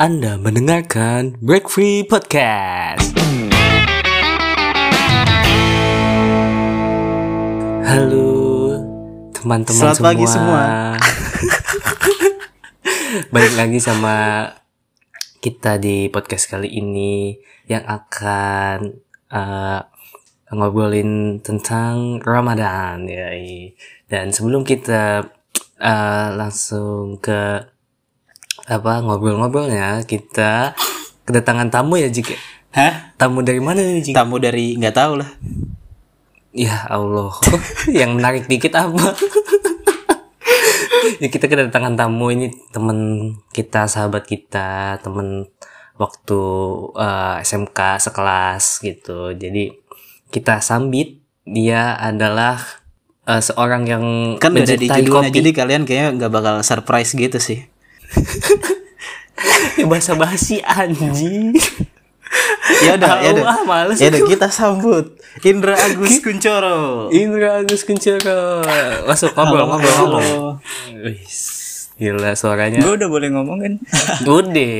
Anda mendengarkan Break Free Podcast. Halo teman-teman Selamat semua. pagi semua. Balik lagi sama kita di podcast kali ini yang akan eh, ngobrolin tentang Ramadan ya. Dan sebelum kita eh, langsung ke apa ngobrol-ngobrolnya, kita kedatangan tamu ya Jik. ya? Hah? Tamu dari mana nih Jik? Tamu dari nggak tahu lah. Ya Allah, yang menarik dikit apa? ya kita kedatangan tamu ini temen kita, sahabat kita, temen waktu eh, SMK sekelas gitu. Jadi kita sambit dia adalah eh, seorang yang Kan udah di judulnya, kopi. jadi kalian kayaknya nggak bakal surprise gitu sih. bahasa basi anjing. Ya udah, ya udah. Ah, males. Ya udah kita sambut Indra Agus Kuncoro. Indra Agus Kuncoro masuk ngobrol ngobrol ngobrol. Gila suaranya. Gue udah boleh ngomong kan? Udah.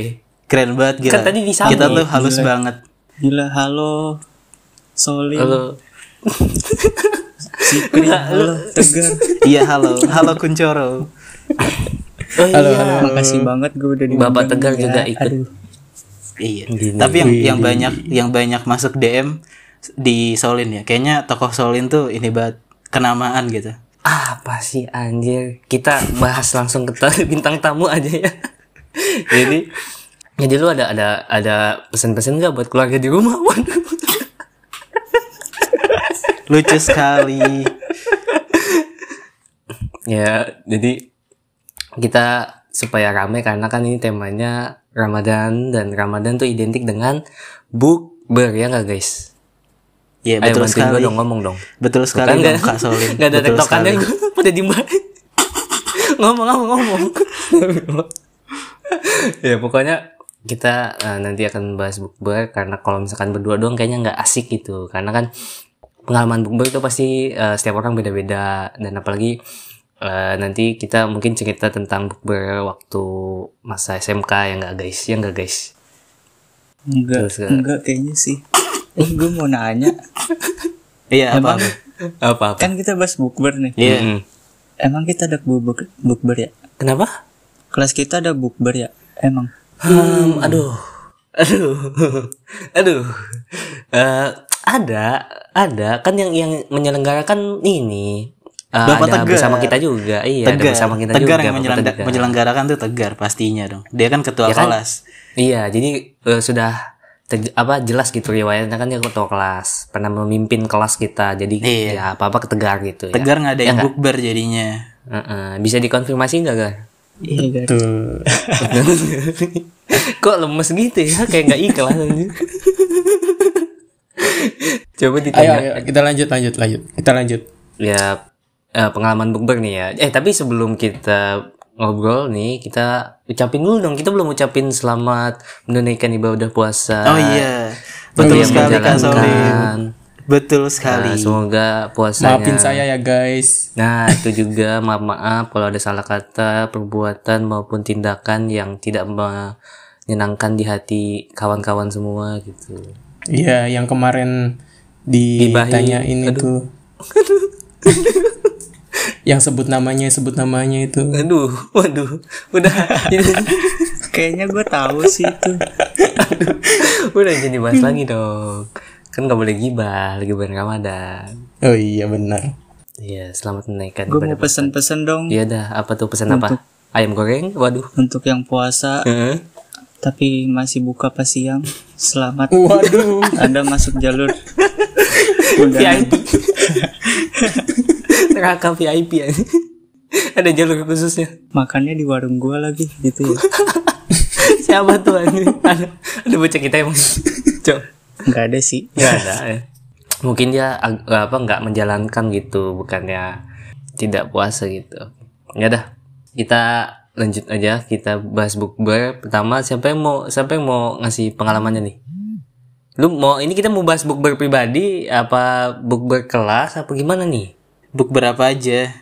Keren banget gila. Kan tadi disambut. Kita tuh halus banget. Gila, halo. Solid. Halo. Sikri, halo. Tegar. Iya halo, halo Kuncoro. Oh Halo, iya. halo. Makasih banget gue udah diundang. Bapak Tegar ya. juga ikut. Aduh. Iya. Gini. Tapi yang yang banyak yang banyak masuk DM di Solin ya. Kayaknya tokoh Solin tuh ini banget kenamaan gitu. Apa sih anjir? Kita bahas langsung ke ta- bintang tamu aja ya. jadi jadi lu ada ada ada pesan-pesan nggak buat keluarga di rumah? Waduh. Lucu sekali. ya, jadi kita supaya rame karena kan ini temanya Ramadan dan Ramadan tuh identik dengan bukber ya nggak guys? Iya Ayo betul bantuin sekali. gua dong ngomong dong. Betul sekali Kan dong nggak Kak Solin. nggak ada tektokannya pada dimarahin ngomong ngomong ngomong ya pokoknya kita eh, nanti akan bahas bukber karena kalau misalkan berdua doang kayaknya nggak asik gitu karena kan pengalaman bukber itu pasti eh, setiap orang beda-beda dan apalagi eh, nanti kita mungkin cerita tentang bukber waktu masa SMK ya nggak guys ya nggak guys Enggak, Terus, eh. enggak kayaknya sih. Eh, gue mau nanya. Iya apa? Emang apa apa kan kita bahas bukber nih. Iya. Mm-mm. Emang kita ada bukber, bukber ya? kenapa Kelas kita ada bukber ya? Emang. Hmm, aduh, aduh, aduh. Eh, ada, ada kan yang yang menyelenggarakan ini. Eh, Bapak ada Tegar. bersama kita juga, iya, ada Tegar. bersama kita Tegar juga. yang Bapak menyelengga- Tegar. menyelenggarakan tuh Tegar pastinya dong. Dia kan ketua Ya kan? kelas. Iya, jadi eh, sudah apa jelas gitu riwayatnya kan dia ketua kelas, pernah memimpin kelas kita, jadi Iya. ya apa apa ke Tegar gitu. ya. Tegar ngadain Ya nggak? bukber jadinya. Heeh, bisa dikonfirmasi nggak Gar? Iya. Tuh. Kok lemes gitu ya, kayak nggak ikhlas anjir. Coba Ayo, ditanya. ayo, kita lanjut, lanjut, lanjut. Kita lanjut. ya eh, pengalaman bukber nih ya. Eh tapi sebelum kita ngobrol nih, kita ucapin dulu dong. Kita belum ucapin selamat menunaikan ibadah puasa. Oh iya. Betul yang sekali menjalankan. Betul Nah, sekali. semoga puasanya. Maafin saya ya guys. Nah itu juga maaf maaf kalau ada salah kata, perbuatan maupun tindakan yang tidak menyenangkan di hati kawan-kawan semua gitu. Iya, yang kemarin Gibahin. ditanyain itu. yang sebut namanya, sebut namanya itu. Aduh, waduh, udah, Kayaknya gue tahu sih itu. udah jadi bahas lagi dong. Kan nggak boleh gibah, lagi bulan Ramadan. Oh iya benar. Iya, selamat menaikkan Gue mau pesen-pesen dong Iya dah, apa tuh pesan apa? Ayam goreng? Waduh. untuk yang puasa Heeh. tapi masih buka pas siang. Selamat. Waduh. Anda masuk jalur. Undangan. Neraka VIP ya. Ada jalur khususnya. Makannya di warung gua lagi gitu ya. Siapa tuh anjing? Ada, ada bocah kita emang. Cok. Nggak ada sih. Gak ada ya. Mungkin dia apa nggak menjalankan gitu, bukannya tidak puasa gitu. Ya dah, kita lanjut aja kita bahas bukber. Pertama siapa yang mau siapa yang mau ngasih pengalamannya nih? Lu mau ini kita mau bahas bukber pribadi apa bukber kelas apa gimana nih? Bukber apa aja.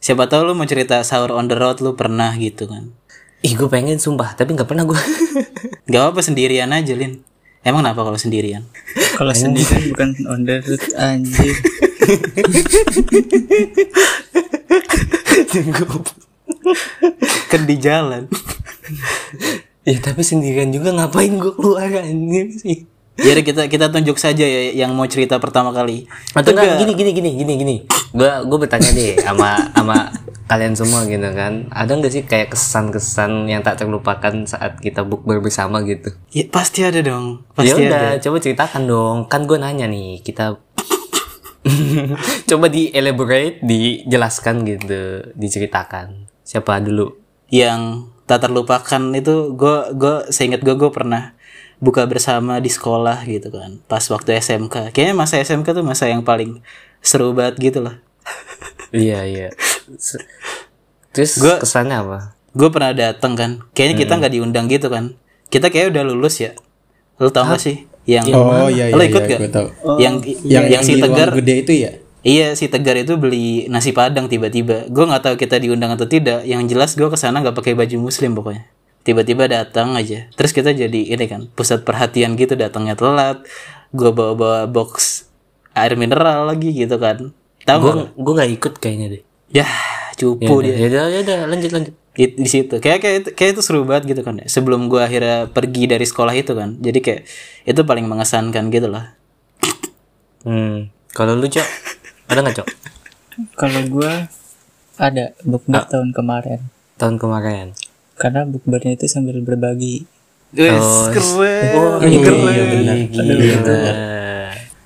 Siapa tahu lu mau cerita sahur on the road lu pernah gitu kan. ih gue pengen sumpah tapi nggak pernah gue Gak apa sendirian aja Lin Emang kenapa kalau sendirian? Kalau sendiri bukan on the road anjir. Kan di jalan ya tapi sendirian juga ngapain gue keluar anjir sih Jadi kita kita tunjuk saja ya yang mau cerita pertama kali. Atau enggak gini gini gini gini gini. Gue gue bertanya deh sama sama kalian semua gitu kan. Ada nggak sih kayak kesan-kesan yang tak terlupakan saat kita bukber bersama gitu? Ya, Pasti ada dong. Ya Pasti udah ada coba ceritakan dong. Kan gue nanya nih kita coba di elaborate dijelaskan gitu diceritakan. Siapa dulu? Yang tak terlupakan itu Gue gue seingat gue gue pernah buka bersama di sekolah gitu kan. Pas waktu SMK Kayaknya masa SMK tuh masa yang paling seru banget gitu lah iya iya. Terus Gua- kesannya apa? gue pernah dateng kan. Kayaknya kita nggak diundang gitu kan. Kita kayak udah lulus ya. Lu tau gak sih yang Oh iya iya. Lo ikut iya, gak? gue tahu. yang Yang yang, si tegar gede itu ya? iya si tegar itu beli nasi padang tiba-tiba. Gue nggak tahu kita diundang atau tidak. Yang jelas gue ke sana nggak pakai baju muslim pokoknya tiba-tiba datang aja. Terus kita jadi ini kan pusat perhatian gitu datangnya telat. Gue bawa-bawa box air mineral lagi gitu kan. Tahu gue gue nggak ikut kayaknya deh. Ya cupu dia. ya udah ya udah lanjut lanjut. Di, di situ. Kayak kayak itu, kayak itu seru banget gitu kan sebelum gua akhirnya pergi dari sekolah itu kan. Jadi kayak itu paling mengesankan gitu lah. Hmm kalau lu cok? Ada nggak cok? Kalau gua ada. Bukber tahun kemarin. tahun kemarin Karena bukbernya itu sambil berbagi. Wes, keren oh iya, keren. iya, benar. Gila.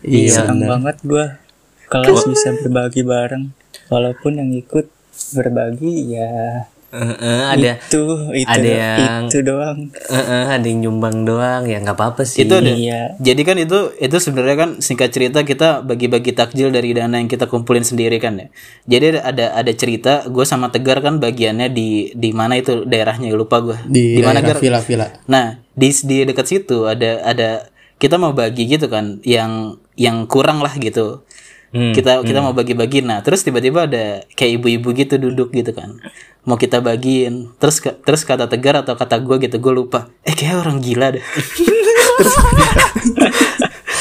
Iya. Senang banget gua kelas bisa berbagi bareng. Walaupun yang ikut berbagi ya Eh, eh, ada itu itu ada yang- itu doang. eh, eh, ada yang nyumbang doang ya nggak apa-apa sih itu ada Iya. jadi kan itu itu sebenarnya kan singkat cerita kita bagi-bagi takjil dari dana yang kita kumpulin sendiri kan ya jadi ada ada cerita gue sama tegar kan bagiannya di di mana itu daerahnya lupa gue Di, mana daerah Gar? villa-villa. Nah, di di dekat situ ada ada kita mau bagi gitu kan, yang yang kurang lah gitu. Hmm, kita kita mau bagi-bagi. Nah, terus tiba-tiba ada kayak ibu-ibu gitu duduk gitu kan. Mau kita bagiin. Terus terus kata Tegar atau kata gue gitu, gue lupa. Eh kayak orang gila deh. terus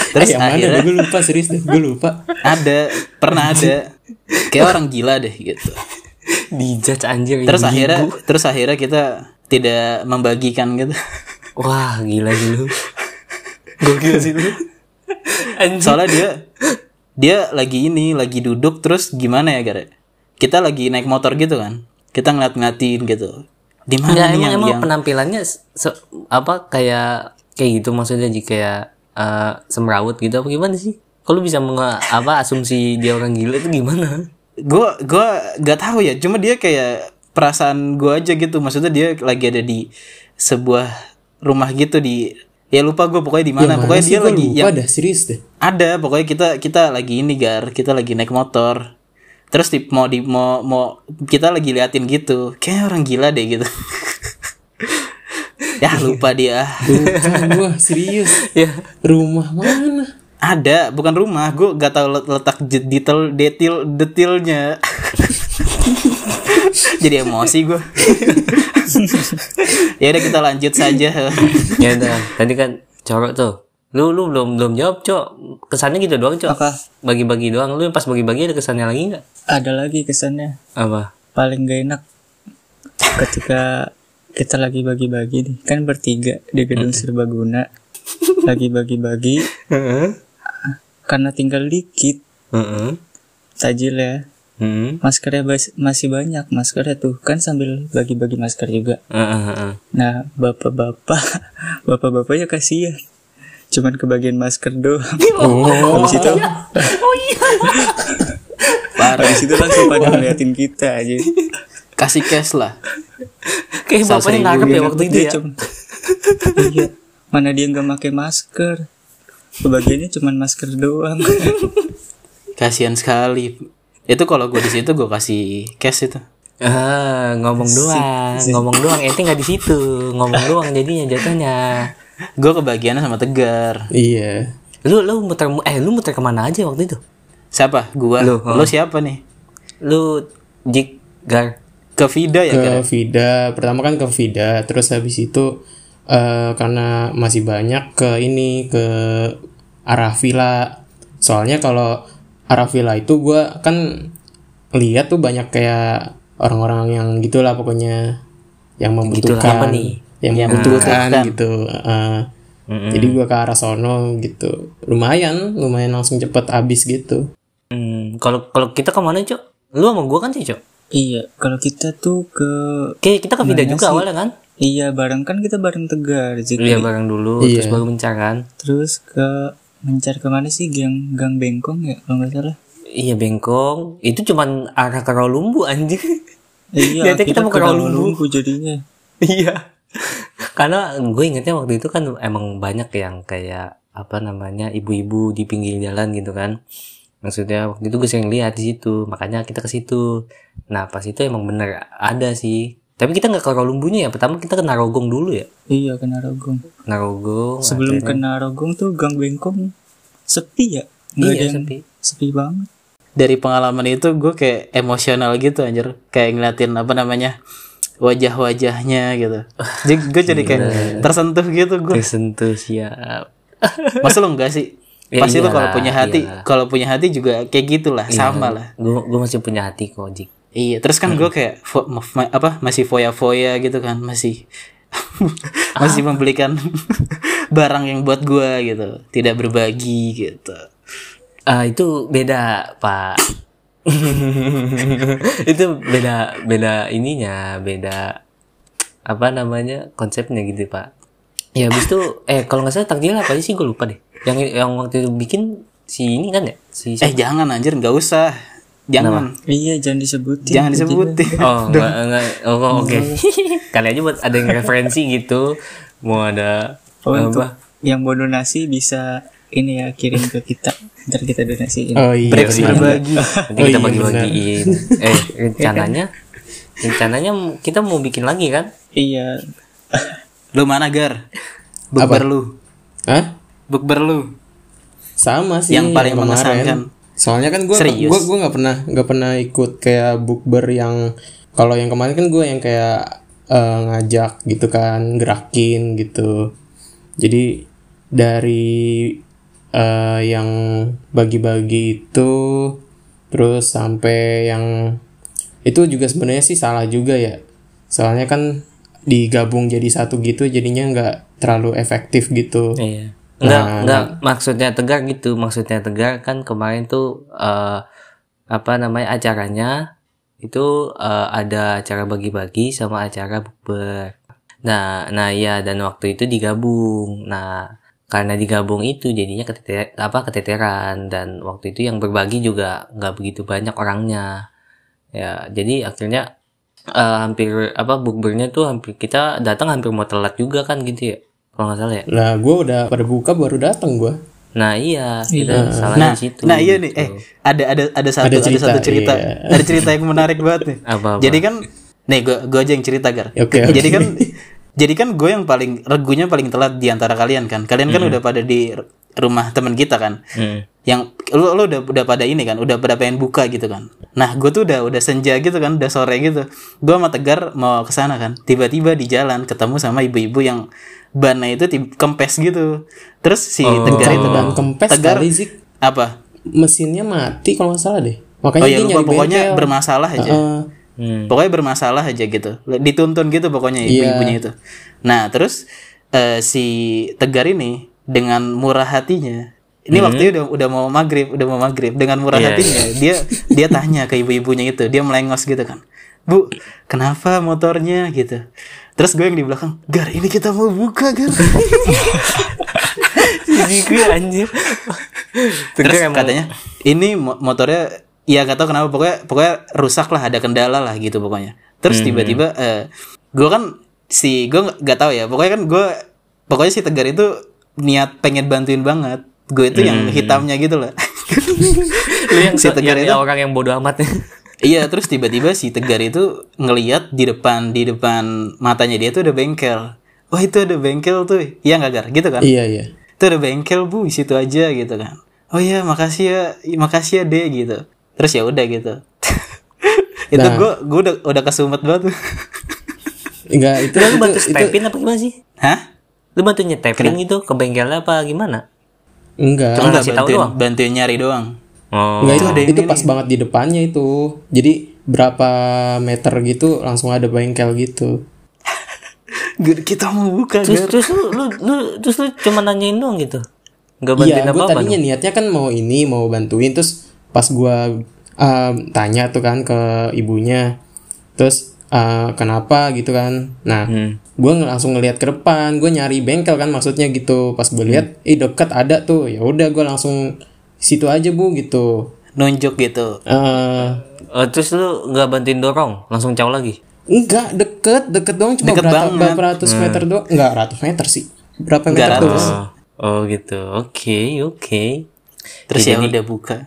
terus eh, yang akhirnya? Gue lupa serius deh. Gue lupa. ada pernah ada kayak orang gila deh gitu. dijudge anjir Terus ibu-ibu. akhirnya terus akhirnya kita tidak membagikan gitu. wah gila sih lu gokil sih lu anjir soalnya dia dia lagi ini lagi duduk terus gimana ya Gare? Kita lagi naik motor gitu kan? Kita ngeliat-ngeliatin gitu. Di mana emang yang, emang yang penampilannya se- apa kayak kayak gitu maksudnya jadi kayak eh, semrawut gitu apa gimana sih? Kalau bisa menga- apa asumsi dia orang gila itu gimana? Gue gue gak tahu ya. Cuma dia kayak perasaan gue aja gitu. Maksudnya dia lagi ada di sebuah rumah gitu di ya lupa gue pokoknya di mana Yang pokoknya sih? dia lagi lupa yang dah serius deh. ada pokoknya kita kita lagi ini gar kita lagi naik motor terus di, mau di mau mau kita lagi liatin gitu kayak orang gila deh gitu ya lupa dia Lupa gue serius. ya Rumah mana? ada bukan rumah gue gak tahu let- letak detail detail detailnya jadi emosi gue ya udah kita lanjut saja. Ya udah tadi kan corok tuh. Lu lu belum belum jawab cok. Kesannya gitu doang cok. Apa? bagi-bagi doang. Lu pas bagi-bagi ada kesannya lagi nggak? Ada lagi kesannya. Apa? Paling gak enak ketika kita lagi bagi-bagi nih. Kan bertiga di gedung serbaguna. Lagi bagi-bagi. Karena tinggal dikit. Heeh. tajil ya Heeh. maskernya bas- masih banyak maskernya tuh. Kan sambil bagi-bagi masker juga. Heeh, heeh. nah bapak-bapak bapak-bapaknya kasihan. Cuman kebagian masker doang. Oh. habis itu parah. Habis itu langsung pada ngeliatin kita aja. Kasih cash lah. Kayak bapaknya nangkep ya waktu itu Dia ya cuma- iya. Mana dia nggak pakai masker? Kebagiannya cuman masker doang. Kasihan sekali itu kalau gue di situ gue kasih cash itu. Ah ngomong doang ngomong doang. Ente nggak di situ ngomong doang jadinya jatuhnya. Gue kebagiannya sama tegar. Iya. lu lu muter eh lu muter ke mana aja waktu itu? Siapa? Gue Lu, lo siapa nih? Lu jik gar. Ke Vida ya ke Gar? Vida. Pertama kan ke Vida terus habis itu eh, karena masih banyak ke ini ke arah villa soalnya kalau arah villa itu gua kan lihat tuh banyak kayak orang-orang yang gitulah pokoknya yang membutuhkan apa nih? yang Yang membutuhkan membutuhkan. gitu eh. jadi gua ke arah sono gitu lumayan lumayan langsung cepet habis gitu Hmm, kalau kalau kita ke mana cok? Lu sama gua kan sih cok. Iya, kalau kita tuh ke Oke kita ke Vida juga sih? awalnya kan? iya bareng kan kita bareng Tegar Zikri. Iya bareng dulu, Iya. terus baru mencar kan? Terus ke mencar ke mana sih gang gang Bengkong ya kalau nggak salah. Iya bengkong. Itu cuman arah ke Rawalumbu anjir. Iya, kita mau ke. Rawalumbu jadinya. iya. Karena gue ingetnya waktu itu kan emang banyak yang kayak apa namanya ibu-ibu di pinggir jalan gitu kan. Maksudnya waktu itu gue sering lihat di situ, makanya kita ke situ. Nah pas itu emang bener ada sih. Tapi kita nggak ke Rawalumbunya ya. Pertama kita ke Narogong dulu ya. Iya, ke Narogong. Narogong. Sebelum ke Narogong tuh gang Bengkong sepi ya. Nggak Iya, sepi. sepi banget. Dari pengalaman itu gue kayak emosional gitu anjir. Kayak ngeliatin apa namanya wajah-wajahnya gitu. Jadi gue jadi kayak tersentuh gitu gue. Tersentuh siap. Masa lo enggak sih? Ya Pasti lo iyalah, kalau punya hati, iyalah. kalau punya hati juga kayak gitulah, sama lah. Gue gue masih punya hati kok Jik. Iya, terus kan gue kayak fo- ma- apa masih foya-foya gitu kan, masih masih membelikan barang yang buat gue gitu, tidak berbagi gitu. Ah itu beda pak. itu beda beda ininya beda apa namanya konsepnya gitu pak. Ya habis itu eh kalau nggak salah takjil apa sih gue lupa deh. Yang yang waktu itu bikin si ini kan ya si Eh jangan anjir, nggak usah, jangan, Iya, jangan disebutin. jangan disebutin. Oh, enggak, enggak. Oh, oke. Kali aja buat ada yang referensi gitu. Mau ada Oh, untuk apa? yang mau donasi bisa ini ya kirim ke kita. Ntar kita donasiin. oh iya benar. berbagi. Nanti Oh, kita iya, bagi-bagiin. eh, rencananya rencananya kita mau bikin lagi kan? Iya. Lu mana gar? Bukber lu, Hah? bukber lu. sama sih Yang paling kemarin. mengesankan. Soalnya kan gue gue gue nggak pernah nggak pernah ikut kayak bukber yang kalau yang kemarin kan gue yang kayak eh, ngajak gitu kan gerakin gitu. Jadi dari eh, yang bagi-bagi itu terus sampai yang itu juga sebenarnya sih salah juga ya. Soalnya kan digabung jadi satu gitu jadinya nggak terlalu efektif gitu. Iya. Enggak, Nah, enggak maksudnya tegar gitu. Maksudnya tegar kan kemarin tuh eh apa namanya acaranya itu eh, ada acara bagi-bagi sama acara bukber. Nah, nah ya dan waktu itu digabung. Nah, karena digabung itu jadinya keteter, apa keteteran dan waktu itu yang berbagi juga nggak begitu banyak orangnya. Ya, jadi akhirnya eh, hampir apa bukbernya tuh hampir kita datang hampir mau telat juga kan gitu ya. Kalau nggak salah ya. Nah, gue udah pada buka baru datang gue. Nah iya, kita salahnya Nah, di situ. nah iya nih, gitu. eh ada ada ada satu Ada ada, cerita, satu cerita, iya. ada cerita yang menarik banget nih. Apa-apa? Jadi kan, nih gue gue aja yang cerita gar. Oke, oke. Jadi kan, jadi kan gue yang paling regunya paling telat di antara kalian kan. Kalian kan udah pada di rumah teman kita kan. Hmm. Yang lu lu udah udah pada ini kan, udah pada pengen buka gitu kan. Nah, gue tuh udah udah senja gitu kan, udah sore gitu. Gue sama Tegar mau ke sana kan. Tiba-tiba di jalan ketemu sama ibu-ibu yang bannya itu kempes gitu. Terus si Tegar itu kan kempes Tegar kali Zik. apa? Mesinnya mati kalau nggak salah deh. Makanya Oh ya dia lupa pokoknya bengkel. bermasalah aja. Heeh. Hmm. Pokoknya bermasalah aja gitu. Dituntun gitu pokoknya Iya. ibu-ibunya itu. Nah, terus eh, si Tegar ini dengan murah hatinya ini waktunya udah udah mau maghrib, udah mau maghrib. Dengan murah Iya, hatinya dia dia tanya ke ibu-ibunya itu, dia melengos gitu kan. Bu, kenapa motornya gitu? Terus gue yang di belakang, Gar, ini kita mau buka, Gar. Jijik gue anjir. Terus emang- katanya, ini mo- motornya ya gak tau kenapa pokoknya pokoknya rusak lah, ada kendala lah gitu pokoknya. Terus tiba-tiba eh gue kan si gue nggak tahu ya, pokoknya kan gue pokoknya si Tegar itu niat pengen bantuin banget. Gue itu yang hitamnya gitu loh. Lu yang, si Tegar yang itu orang yang bodoh amat. Iya, terus tiba-tiba si Tegar itu ngeliat di depan di depan matanya dia tuh ada bengkel. Wah itu ada bengkel tuh, iya nggak Gar? Gitu kan? Iya iya. Itu ada bengkel bu, di situ aja gitu kan. Oh iya, makasih ya, makasih ya deh gitu. Terus ya udah gitu. itu Nah. gue gue udah udah kesumet banget tuh. enggak itu Lu bantu itu stepin apa gimana sih? Hah? Lu bantu nyetepin gitu ke bengkelnya apa gimana? enggak Cuma Enggak bantuin, doang. bantuin nyari doang. Oh. enggak itu ada itu ini pas banget di depannya itu jadi berapa meter gitu langsung ada bengkel gitu Gue- Kita mau buka Terus terus lu, lu, lu terus lu cuma nanyain doang gitu. Enggak Iya, bantuin gue apa-apa. tadinya dong? niatnya kan mau ini, mau bantuin. Terus pas gue um, tanya tuh kan ke ibunya, terus uh, kenapa gitu kan? Nah, Hmm. gue langsung ngeliat ke depan, gue nyari bengkel kan maksudnya gitu. Pas gue lihat, ih deket ada tuh. Ya udah, gue langsung situ aja bu gitu. Nunjuk gitu. Eh, Oh, terus lu nggak bantuin dorong, langsung caw lagi. enggak deket, deket doang cuma Deket berapa, banget. berapa ratus meter doang? Enggak ratus meter sih. Berapa Enggak meter tuh? ratus. Oh, oh gitu. Oke, oke. Terus Jadi- ya udah buka.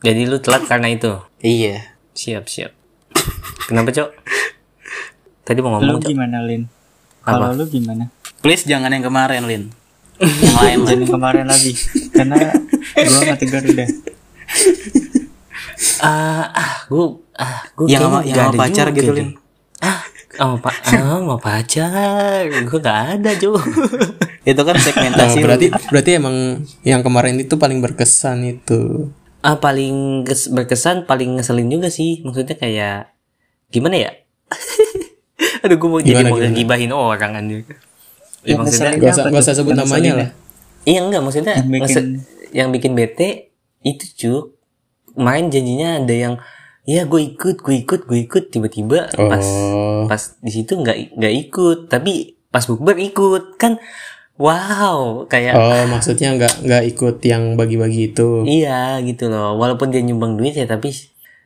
Jadi lu telat karena itu. Iya. Siap, siap. Kenapa, Cok? Tadi mau Lu ngomong, Cok. gimana Lin? Kalau lu gimana? Please jangan yang kemarin, Lin. Yang lain. Jangan kemarin lagi karena gua nggak tegar udah. Ah, ah, gua ah, gua Yang sama yang sama ada pacar juga gitu. Lin. Ah, sama pak, ah, sama pacar. Gua gak ada, Cok. Itu kan Nah, segmentasi. berarti berarti emang yang kemarin itu paling berkesan itu. ah, paling kes- berkesan, paling ngeselin juga sih. Maksudnya kayak gimana ya? Aduh, gue mau jadi Gimana, mau gimana? ngibahin orang anjir. Ya, maksudnya ngeselin Gak usah, gak usah sebut Yang namanya lah. Iya enggak maksudnya Yang bikin- ngese- yang bikin bete itu cuk. Main janjinya ada yang ya gue ikut gue ikut gue ikut. Tiba-tiba pas Oh. pas di situ nggak nggak ikut. Tapi pas bukber ikut kan? Wow kayak Oh, maksudnya nggak nggak ikut yang bagi-bagi itu. iya gitu loh. Walaupun dia nyumbang duit ya tapi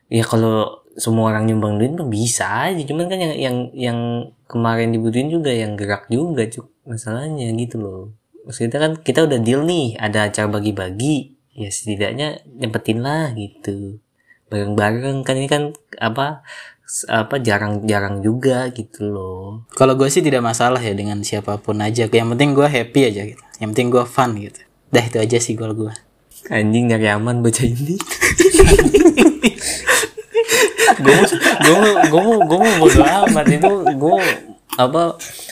ya kalau semua orang nyumbang duit mah bisa aja. Cuman kan yang yang yang kemarin dibutuhin juga yang gerak juga cuk masalahnya gitu loh maksudnya kan kita udah deal nih ada acara bagi-bagi ya setidaknya nyempetin lah gitu bareng-bareng kan ini kan apa apa jarang-jarang juga gitu loh Kalau gue sih tidak masalah ya dengan siapa pun aja. Yang penting gue happy aja gitu. Yang penting gue fun gitu. Dah itu aja sih goal gue. anjing nyari aman baca ini gue gue gue gue mau bodo amat itu gue apa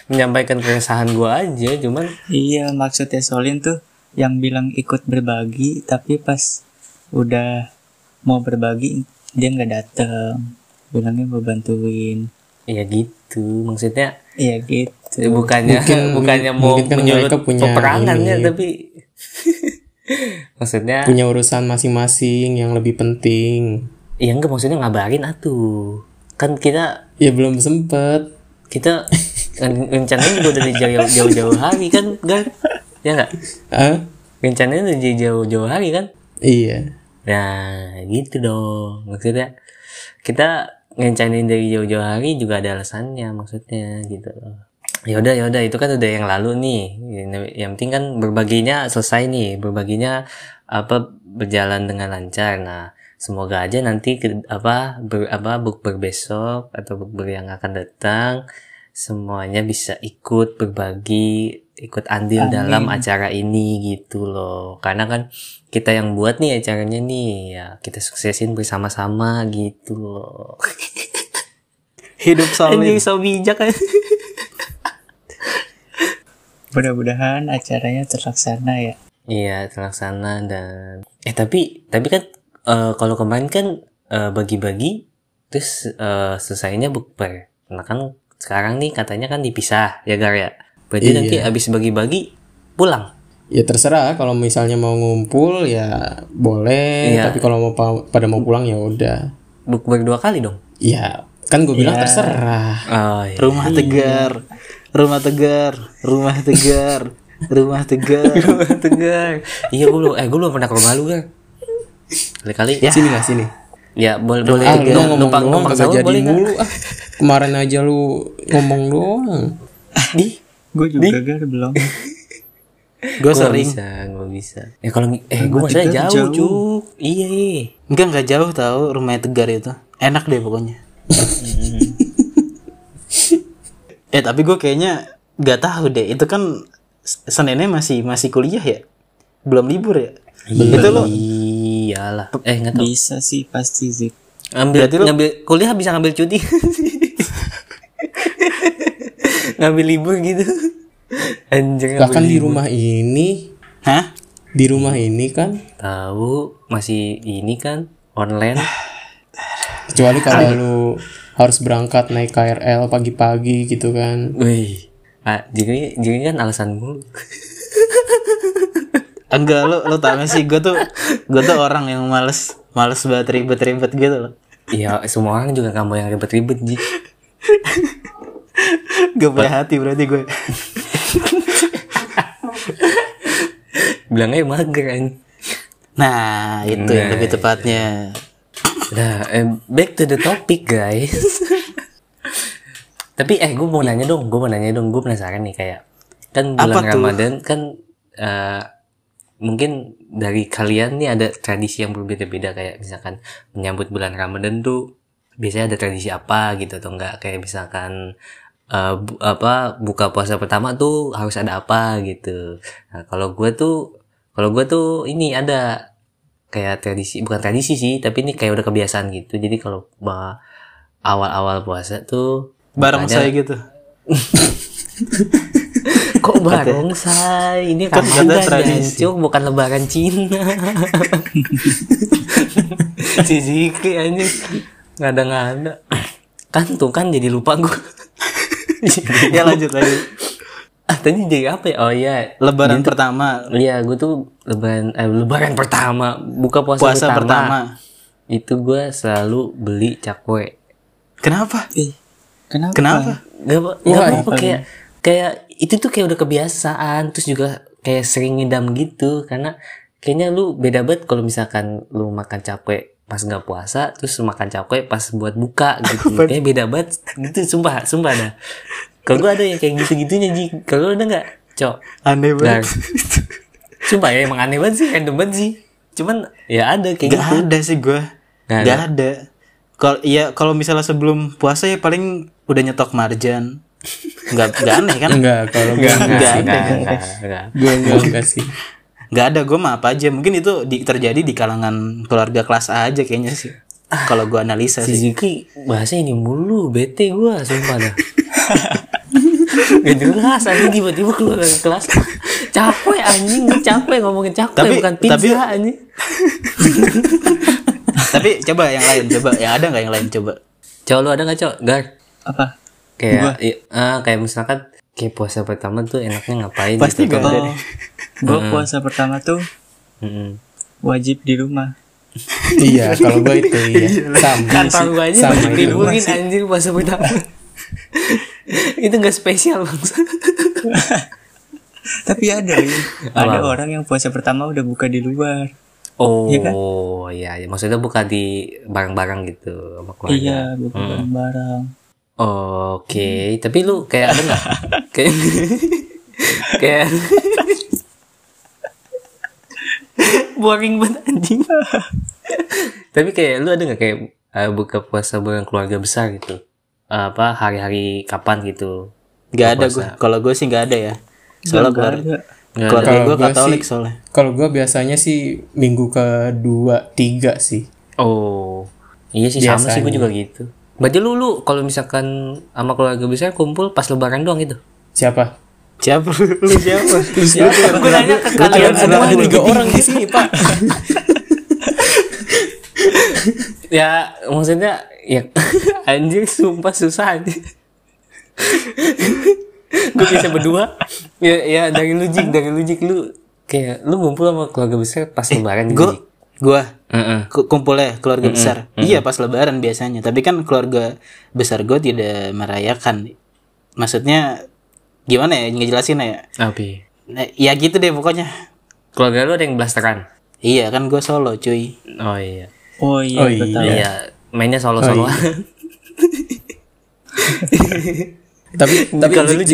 menyampaikan keresahan gue aja cuman Iya maksudnya Solin tuh yang bilang ikut berbagi tapi pas udah mau berbagi dia nggak dateng bilangnya mau bantuin ya gitu maksudnya iya gitu bukannya Mungkin- bukannya mau mungkin kan menyulut punya peperangan ya ini. tapi maksudnya Punya urusan masing-masing yang lebih penting. ya enggak maksudnya ngabarin atuh kan kita Ya belum sempet. kita rencananya juga udah dari jauh- jauh-jauh hari kan kan ya enggak Ah? rencananya udah dari jauh-jauh hari kan Iya. Nah, gitu dong. Maksudnya kita ngencanin dari jauh-jauh hari juga ada alasannya maksudnya gitu loh. Ya udah ya udah itu kan udah yang lalu nih. Yang penting kan berbaginya selesai nih, berbaginya apa berjalan dengan lancar. Nah, semoga aja nanti ke, apa ber, apa bukber besok atau bukber yang akan datang semuanya bisa ikut berbagi ikut andil dalam acara ini gitu loh. Karena kan kita yang buat nih acaranya nih ya kita suksesin bersama-sama gitu loh. Hidup anjing solid. so bijak kan. Mudah-mudahan acaranya terlaksana ya. Iya terlaksana dan eh tapi tapi kan eh, kalau kemarin kan eh, bagi-bagi terus eh, selesainya bukber. Nah kan sekarang nih katanya kan dipisah ya Gar ya berarti Iya. nanti abis bagi-bagi pulang Ya terserah kalau misalnya mau ngumpul ya boleh, Iya. tapi kalau mau pa- pada mau pulang ya udah. bukber dua kali dong Ya kan gue bilang terserah. oh iya Rumah tegar. Rumah tegar. Rumah tegar. Rumah tegar. Tegar. Iya gue belum, eh gue belum pernah ke rumah lu kan. Kali-kali ya. Sini lah sini. Ya boleh boleh Ah, ya, lu ngomong numpang doang numpang sahur jadi mulu ah. Kemarin aja lu ngomong doang. Di, gue juga gar belum Gue gue sering. bisa, gue bisa. Ya kalau eh gue maksudnya Tegar jauh, jauh. cuk. Iya, iya. Enggak enggak jauh tahu rumah tegar itu. Enak deh pokoknya. eh tapi gue kayaknya nggak tahu deh. Itu kan Seninnya masih masih kuliah ya. Belum libur ya. Itu lo Iyalah. Eh nggak tahu. bisa sih pasti Zik Ngambil, Berarti ngambil kuliah bisa ngambil cuti. ngambil libur gitu. Anjir Lah ngambil kan di libur. rumah ini, Hah? di rumah ini kan Tahu masih ini kan online. kecuali kalau lu harus berangkat naik KRL pagi-pagi gitu kan. Wih. Ah, jadi jadi kan alasan mulu. Enggak lo lo tau gak sih gue tuh gue tuh orang yang males males banget ribet-ribet gitu loh. Iya, semua orang juga kamu yang ribet-ribet, Ji. Gak punya hati berarti gue. Bilangnya mager kan. Nah itu yang lebih tepatnya. Nah, eh, back to the topic, guys. Tapi eh gue mau nanya dong, gue mau nanya dong, gue penasaran nih kayak kan bulan Apa tuh? Ramadan kan eh, mungkin dari kalian nih ada tradisi yang berbeda-beda kayak misalkan menyambut bulan Ramadan tuh biasanya ada tradisi apa gitu atau enggak kayak misalkan eh, bu- apa buka puasa pertama tuh harus ada apa gitu. Nah, kalau gue tuh kalau gue tuh ini ada kayak tradisi bukan tradisi sih tapi ini kayak udah kebiasaan gitu jadi kalau awal-awal puasa tuh Bareng saya gitu. kok barongsai ini Kan. Jancuk, bukan lebaran Cina si Ziki aja ngada-ngada kan tuh kan jadi lupa gue ya lanjut lanjut. ah tadi jadi apa ya oh iya Lebaran pertama, Iya, gue tuh lebaran eh, lebaran pertama, buka puasa, puasa pertama. pertama. Itu gue selalu beli cakwe. Kenapa? Eh, kenapa? Kenapa? Gak, apa- gak apa-apa kayak kayak itu tuh kayak udah kebiasaan, terus juga kayak sering ngidam gitu karena kayaknya lu beda banget kalau misalkan lu makan cakwe pas nggak puasa, terus lu makan cakwe pas buat buka gitu. kayak beda banget gitu, sumpah, sumpah dah. Kalau gue ada yang kayak gitu-gitunya Ji. Kalau lu ada nggak, Cok? Aneh Nah, banget. Sumpah ya emang aneh banget sih, random banget sih. Cuman ya ada kayak Gak gitu. ada sih gue. Nggak Gak ada. Kalau iya kalau misalnya sebelum puasa ya paling udah nyetok marjan. Gak, gak aneh kan? Enggak, kalau gue Nggak Enggak, enggak, enggak, enggak. gue enggak, enggak sih. Gak ada gue mah apa aja. Mungkin itu di, terjadi di kalangan keluarga kelas A aja kayaknya sih. Kalau gue analisa Si sih. Ziki bahasa ini mulu, bete gua sumpah dah. Gak jelas anjing tiba-tiba keluar dari kelas Capek anjing, gua capek ngomongin capek Tapi- bukan pizza tapi- anjing Tapi coba yang lain, coba yang ada nggak yang lain coba. Cowok lu ada gak cowok? Gar Apa? Kayak, i- ah, kayak misalkan Kayak puasa pertama tuh enaknya ngapain Pasti gitu kan. ada Oh, gue puasa pertama tuh Mm-mm. wajib di rumah. iya, kalau gue itu iya. Sama Kantor sih. gua aja Sama banyak itu. liburin anjing puasa pertama Itu gak spesial bang Tapi ada ya. Ada orang yang puasa pertama udah buka di luar. Oh Iya kan? iya, iya. maksudnya buka di barang-barang gitu sama keluarga. Iya, buka barang-barang. Oke, tapi lu kayak ada nggak? kayak kayak boring banget anjing. tapi kayak lu ada nggak kayak eh, buka puasa bareng keluarga besar gitu? apa hari-hari kapan gitu? Gak ada gue. Kalau gue sih gak ada ya. Soalnya keluarga, ada. Keluarga Kalau gue gua Katolik sih- soalnya. Kalau gue biasanya sih minggu kedua, tiga sih. Oh, iya sih sama sih gue Biasanya. juga gitu. Berarti lu lu kalau misalkan sama keluarga besar kumpul pas lebaran doang gitu? Siapa? Siapa lu? Siapa? Lu siapa? Gue nanya ke kalian ada semua tiga orang di sini, Pak. ya maksudnya ya anjing sumpah susah anjing gue bisa berdua ya ya dari lu jik dari lu jik lu kayak lu ngumpul sama keluarga besar pas lebaran gitu Gue, Heeh. ku- kumpulnya keluarga besar. Iya pas lebaran biasanya. Tapi kan keluarga besar gue tidak merayakan. Maksudnya gimana ya ngejelasin ya? Apa? Nah, ya gitu deh pokoknya. keluarga lu ada yang blasteran Iya kan gue solo cuy. oh iya Oh iya, Oh, gua iya. iya mainnya solo solo tapi tapi kalau lu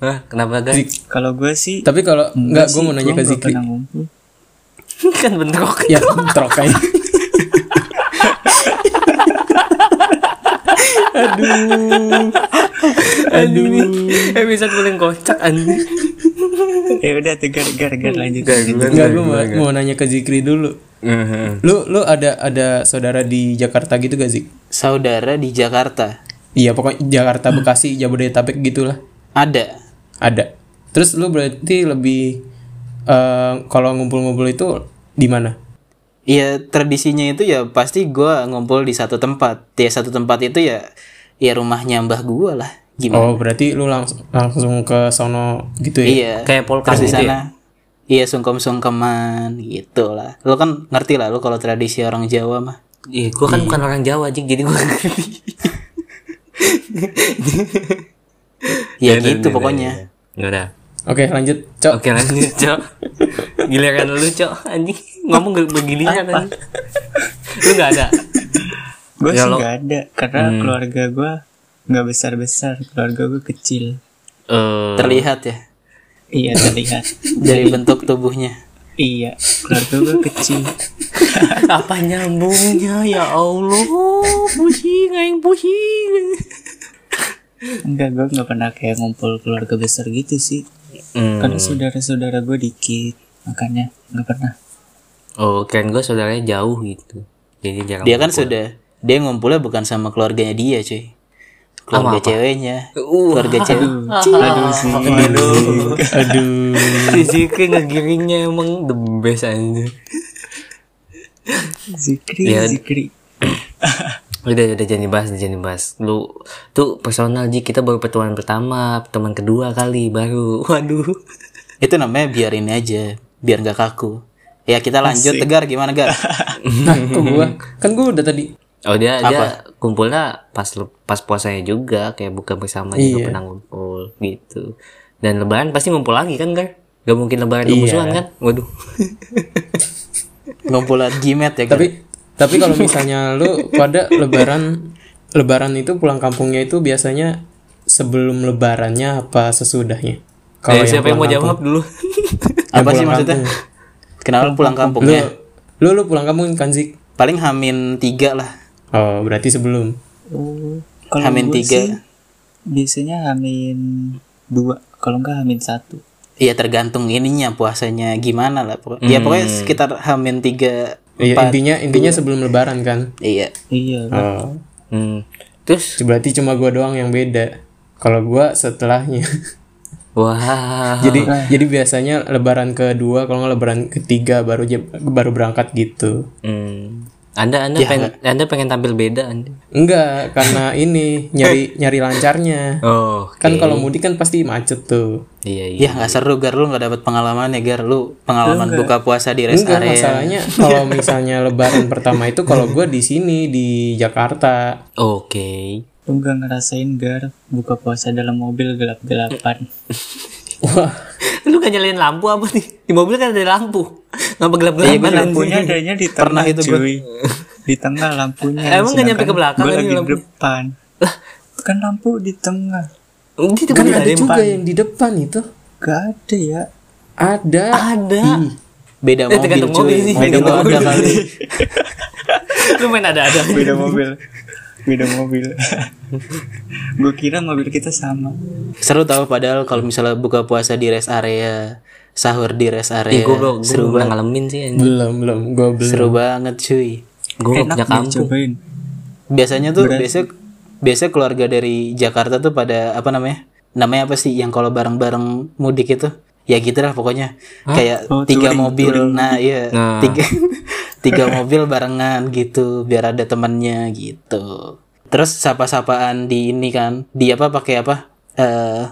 Hah, kenapa guys Kalau gue sih tapi kalau enggak gue mau nanya ke gua nggak Zikri. kan bentrok Ya, trok kayak. aduh episode paling kocak anjing Ya udah tuh gar gar gar lanjut. Enggak, gue mau, mau nanya ke Zikri dulu. Mhm. Lu lu ada ada saudara di Jakarta gitu gak sih? Saudara di Jakarta Iya pokoknya Jakarta, Bekasi, Jabodetabek gitulah. ada. Ada. Terus lu berarti lebih eh kalau ngumpul-ngumpul itu di mana? Iya tradisinya itu ya pasti gua ngumpul di satu tempat. Ya satu tempat itu ya ya rumahnya mbah gua lah. Gimana? Oh, berarti lu langsung langsung ke sono gitu ya? Iya. Kayak polkas Terus di gitu ya? sana. Iya sungkem-sungkeman gitu lah. Lo kan ngerti lah lo kalau tradisi orang Jawa mah. Iya, gua kan bukan orang Jawa anjing, jadi gua nggak ngerti. Ya gitu pokoknya. Ya udah. Oke, lanjut, Cok. Oke lanjut, Cok. Giliran lu, Cok. Anjing, ngomong beginian anjing. Lu gak ada? Gue Ya, sih lo- nggak ada karena keluarga gue nggak besar besar. Keluarga gue kecil. Eh, Terlihat ya Iya terlihat. dari bentuk tubuhnya. iya keluarga gue kecil. apa nyambungnya ya Allah? Pusing, aing pusing. Enggak gue nggak pernah kayak ngumpul keluarga besar gitu sih. Hmm. Karena saudara-saudara gue dikit makanya nggak pernah. Oh, keren gue saudaranya jauh gitu. Jadi jarang. Dia kan sudah dia ngumpulnya bukan sama keluarganya dia cuy. Keluarga ceweknya. Uh, Keluarga cewek. Aduh sih. Aduh. Aduh. Si Zikri ngegiringnya emang the best aja. Zikri, Ya. Zikri. Udah, udah jangan dibahas, jangan dibahas. Lu tuh personal Ji, kita baru pertemuan pertama, pertemuan kedua kali baru. Waduh. Itu namanya biar ini aja, biar nggak kaku. Ya kita lanjut tegar gimana gar? Nah, kok gua? Kan gua udah tadi. Oh dia dia kumpulnya pas pas puasanya juga kayak buka bersama Iya. juga pernah ngumpul gitu. Dan lebaran pasti ngumpul lagi kan kan? Gak mungkin lebaran kemusuhan kan? Waduh. Ngumpulan gimet ya gar? Tapi tapi kalau misalnya lu pada lebaran lebaran itu pulang kampungnya itu biasanya sebelum lebarannya apa sesudahnya? Eh, siapa yang mau jawab dulu? Apa sih maksudnya? kampung. Kenapa lu pulang kampung. kampungnya? Lu, lu lu pulang kampung kan sih? Paling hamin tiga lah. Oh, berarti sebelum. Oh, kalau Hamin tiga. sih biasanya hamin dua, kalau enggak hamin satu. Iya tergantung ininya puasanya gimana lah. Pokok- Ya pokoknya sekitar hamin tiga. Iya, intinya intinya sebelum lebaran kan. Iya. Iya. Oh. Hmm. Terus Berarti cuma gua doang yang beda. Kalau gua setelahnya. wah. jadi jadi biasanya lebaran kedua kalau nggak lebaran ketiga baru je- baru berangkat gitu. Hmm. Anda Anda pengen Anda pengen tampil beda Anda. Enggak, karena ini nyari nyari lancarnya. Oh. Kan kalau mudik kan pasti macet tuh. Iya iya. Ya nggak seru gar lu nggak dapat pengalaman ya gar lu pengalaman buka puasa di rest Enggak, area. masalahnya kalau misalnya lebaran pertama itu kalau gua di sini di Jakarta. Oke. Lu nggak ngerasain gar buka puasa dalam mobil gelap-gelapan. Wah, Lu gak nyalain lampu apa nih? Di mobil kan ada lampu. Ngapa gelap-gelapan lampunya adanya di tengah Pernah itu cuy. Di tengah lampunya. Emang nggak nyampe ke belakang Gue ini lagi di depan. Kan lampu di tengah. Di kan depan ada ada juga yang di depan itu. Gak ada ya. Ada. ada. Beda Eh, mobil cuy. mobil sih. Mobil ada kali. Lu main ada-ada. Beda mobil. Beda mobil. Gue kira mobil kita sama. Seru tau padahal kalau misalnya buka puasa di rest area, sahur di rest area, Ih, gue belum gue seru belum banget. ngalamin sih. anjing. Belum, belum. Gua belum. Seru banget cuy. Gue punya kampung. cobain. Biasanya tuh biasa biasa keluarga dari Jakarta tuh pada apa namanya? Namanya apa sih yang kalau bareng-bareng mudik itu? Ya gitu lah pokoknya. Kayak Oh, tiga touring, mobil. touring. Nah, iya. Nah. Tiga tiga mobil barengan gitu biar ada temannya gitu. Terus sapa-sapaan di ini kan. Di apa pakai apa? Eh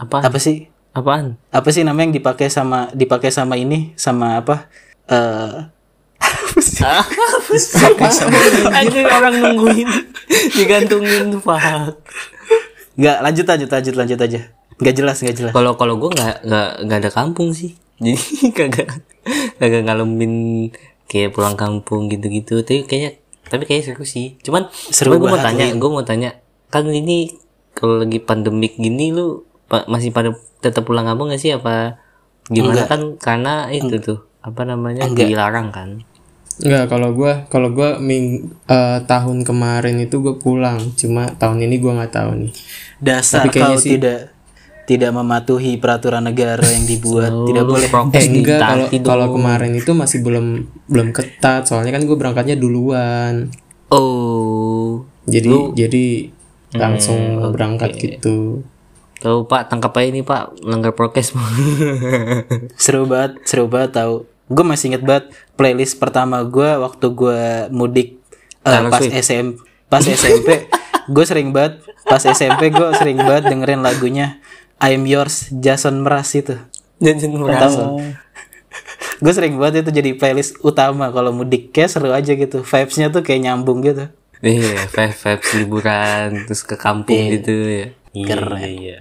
Apa? apa sih? Apaan? Apa sih namanya yang dipakai sama dipakai sama ini sama apa? Eh Anjing orang nungguin digantungin pak. Nggak lanjut lanjut lanjut lanjut aja. Nggak jelas nggak jelas. Kalau kalau gue nggak nggak nggak ada kampung sih. Jadi kagak kagak ngalamin kayak pulang kampung gitu-gitu. Tapi kayaknya tapi kayaknya seru sih. Cuman Seru gue mau banget, tanya, gue mau tanya. Kan ini kalau lagi pandemik gini lu pa- masih pada tetap pulang kampung gak sih? Apa gimana? Kan karena itu tuh apa namanya dilarang kan? Enggak, kalau gua kalau gua ming, eh, tahun kemarin itu gua pulang, cuma tahun ini gua nggak tahu nih. Dasar Tapi kayaknya kau sih- tidak tidak mematuhi peraturan negara yang dibuat tidak boleh Eh enggak kalau kalau kemarin itu masih belum belum ketat soalnya kan gue berangkatnya duluan. Oh. Jadi jadi langsung berangkat gitu. Tahu Pak, tangkap aja ini Pak, melanggar prokes. seru banget seru banget tahu gue masih inget banget playlist pertama gue waktu gue mudik Taylor pas. SM pas SMP gue sering banget pas SMP gue sering banget dengerin lagunya I'm Yours Jason Mraz itu. Jangan merasa. gue sering banget itu jadi playlist utama. Kalau mudik kayak seru aja gitu. Vibesnya tuh kayak nyambung gitu. Iya, vibes vibes liburan terus ke kampung gitu ya. Keren. Iya, iya.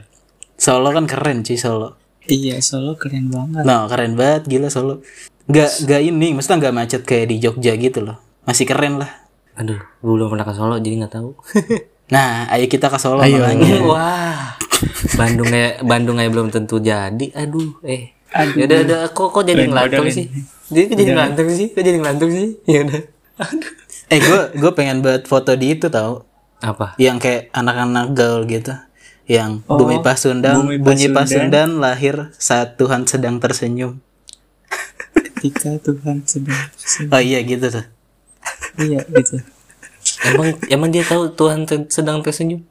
Solo kan keren cuy Solo. Iya, Solo keren banget. Nah keren banget gila Solo. Gak, gak ini maksudnya gak macet kayak di Jogja gitu loh. Masih keren lah. Aduh, gue belum pernah ke Solo jadi nggak tahu. Nah ayo kita ke Solo makanya Wah, Bandung kayak Bandung kayak belum tentu jadi. Aduh, eh. Ya udah, udah, kok kok jadi ngelantur sih? Jadi kok jadi ngelantur sih? Kok jadi ngelantur sih? Ya udah. Aduh. Eh gue gue pengen buat foto di itu tau Apa? Yang kayak anak-anak gaul gitu Yang Bumi Pasundan Bumi Bunyi Pasundan. Lahir saat Tuhan sedang tersenyum Ketika Tuhan sedang sedang- Oh iya gitu tuh Iya, gitu. Emang emang dia tahu Tuhan ter- sedang tersenyum?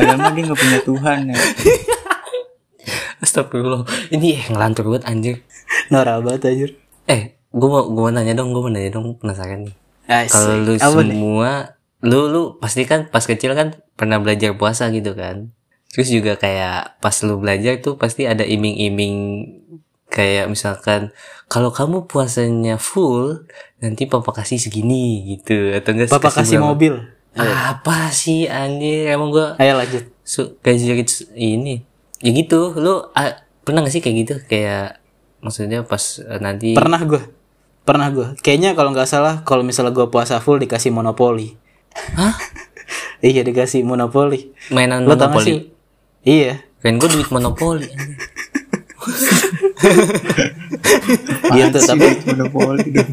Padahal mah dia gak punya Tuhan ya. Astagfirullah. Ini eh, ngelantur banget anjir. Norak banget anjir Eh, gue mau gue mau nanya dong, gue mau nanya dong penasaran nih. Kalau lu Apa nih? semua, lu lu pasti kan pas kecil kan pernah belajar puasa gitu kan? Terus juga kayak pas lu belajar tuh pasti ada iming-iming kayak misalkan kalau kamu puasanya full nanti papa kasih segini gitu atau enggak Bapak kasih berapa? mobil apa sih anjir? Emang gua Ayo lanjut. Su kayak jerit ini. Ya gitu. Lu ah, pernah gak sih kayak gitu? Kayak maksudnya pas eh, nanti Pernah gue Pernah gue Kayaknya kalau nggak salah Kalau misalnya gue puasa full dikasih monopoli Hah? Iya dikasih monopoli mainan Lo monopoli Iya. Kan gue duit monopoli anjir. Gitu tapi Monopoli dong.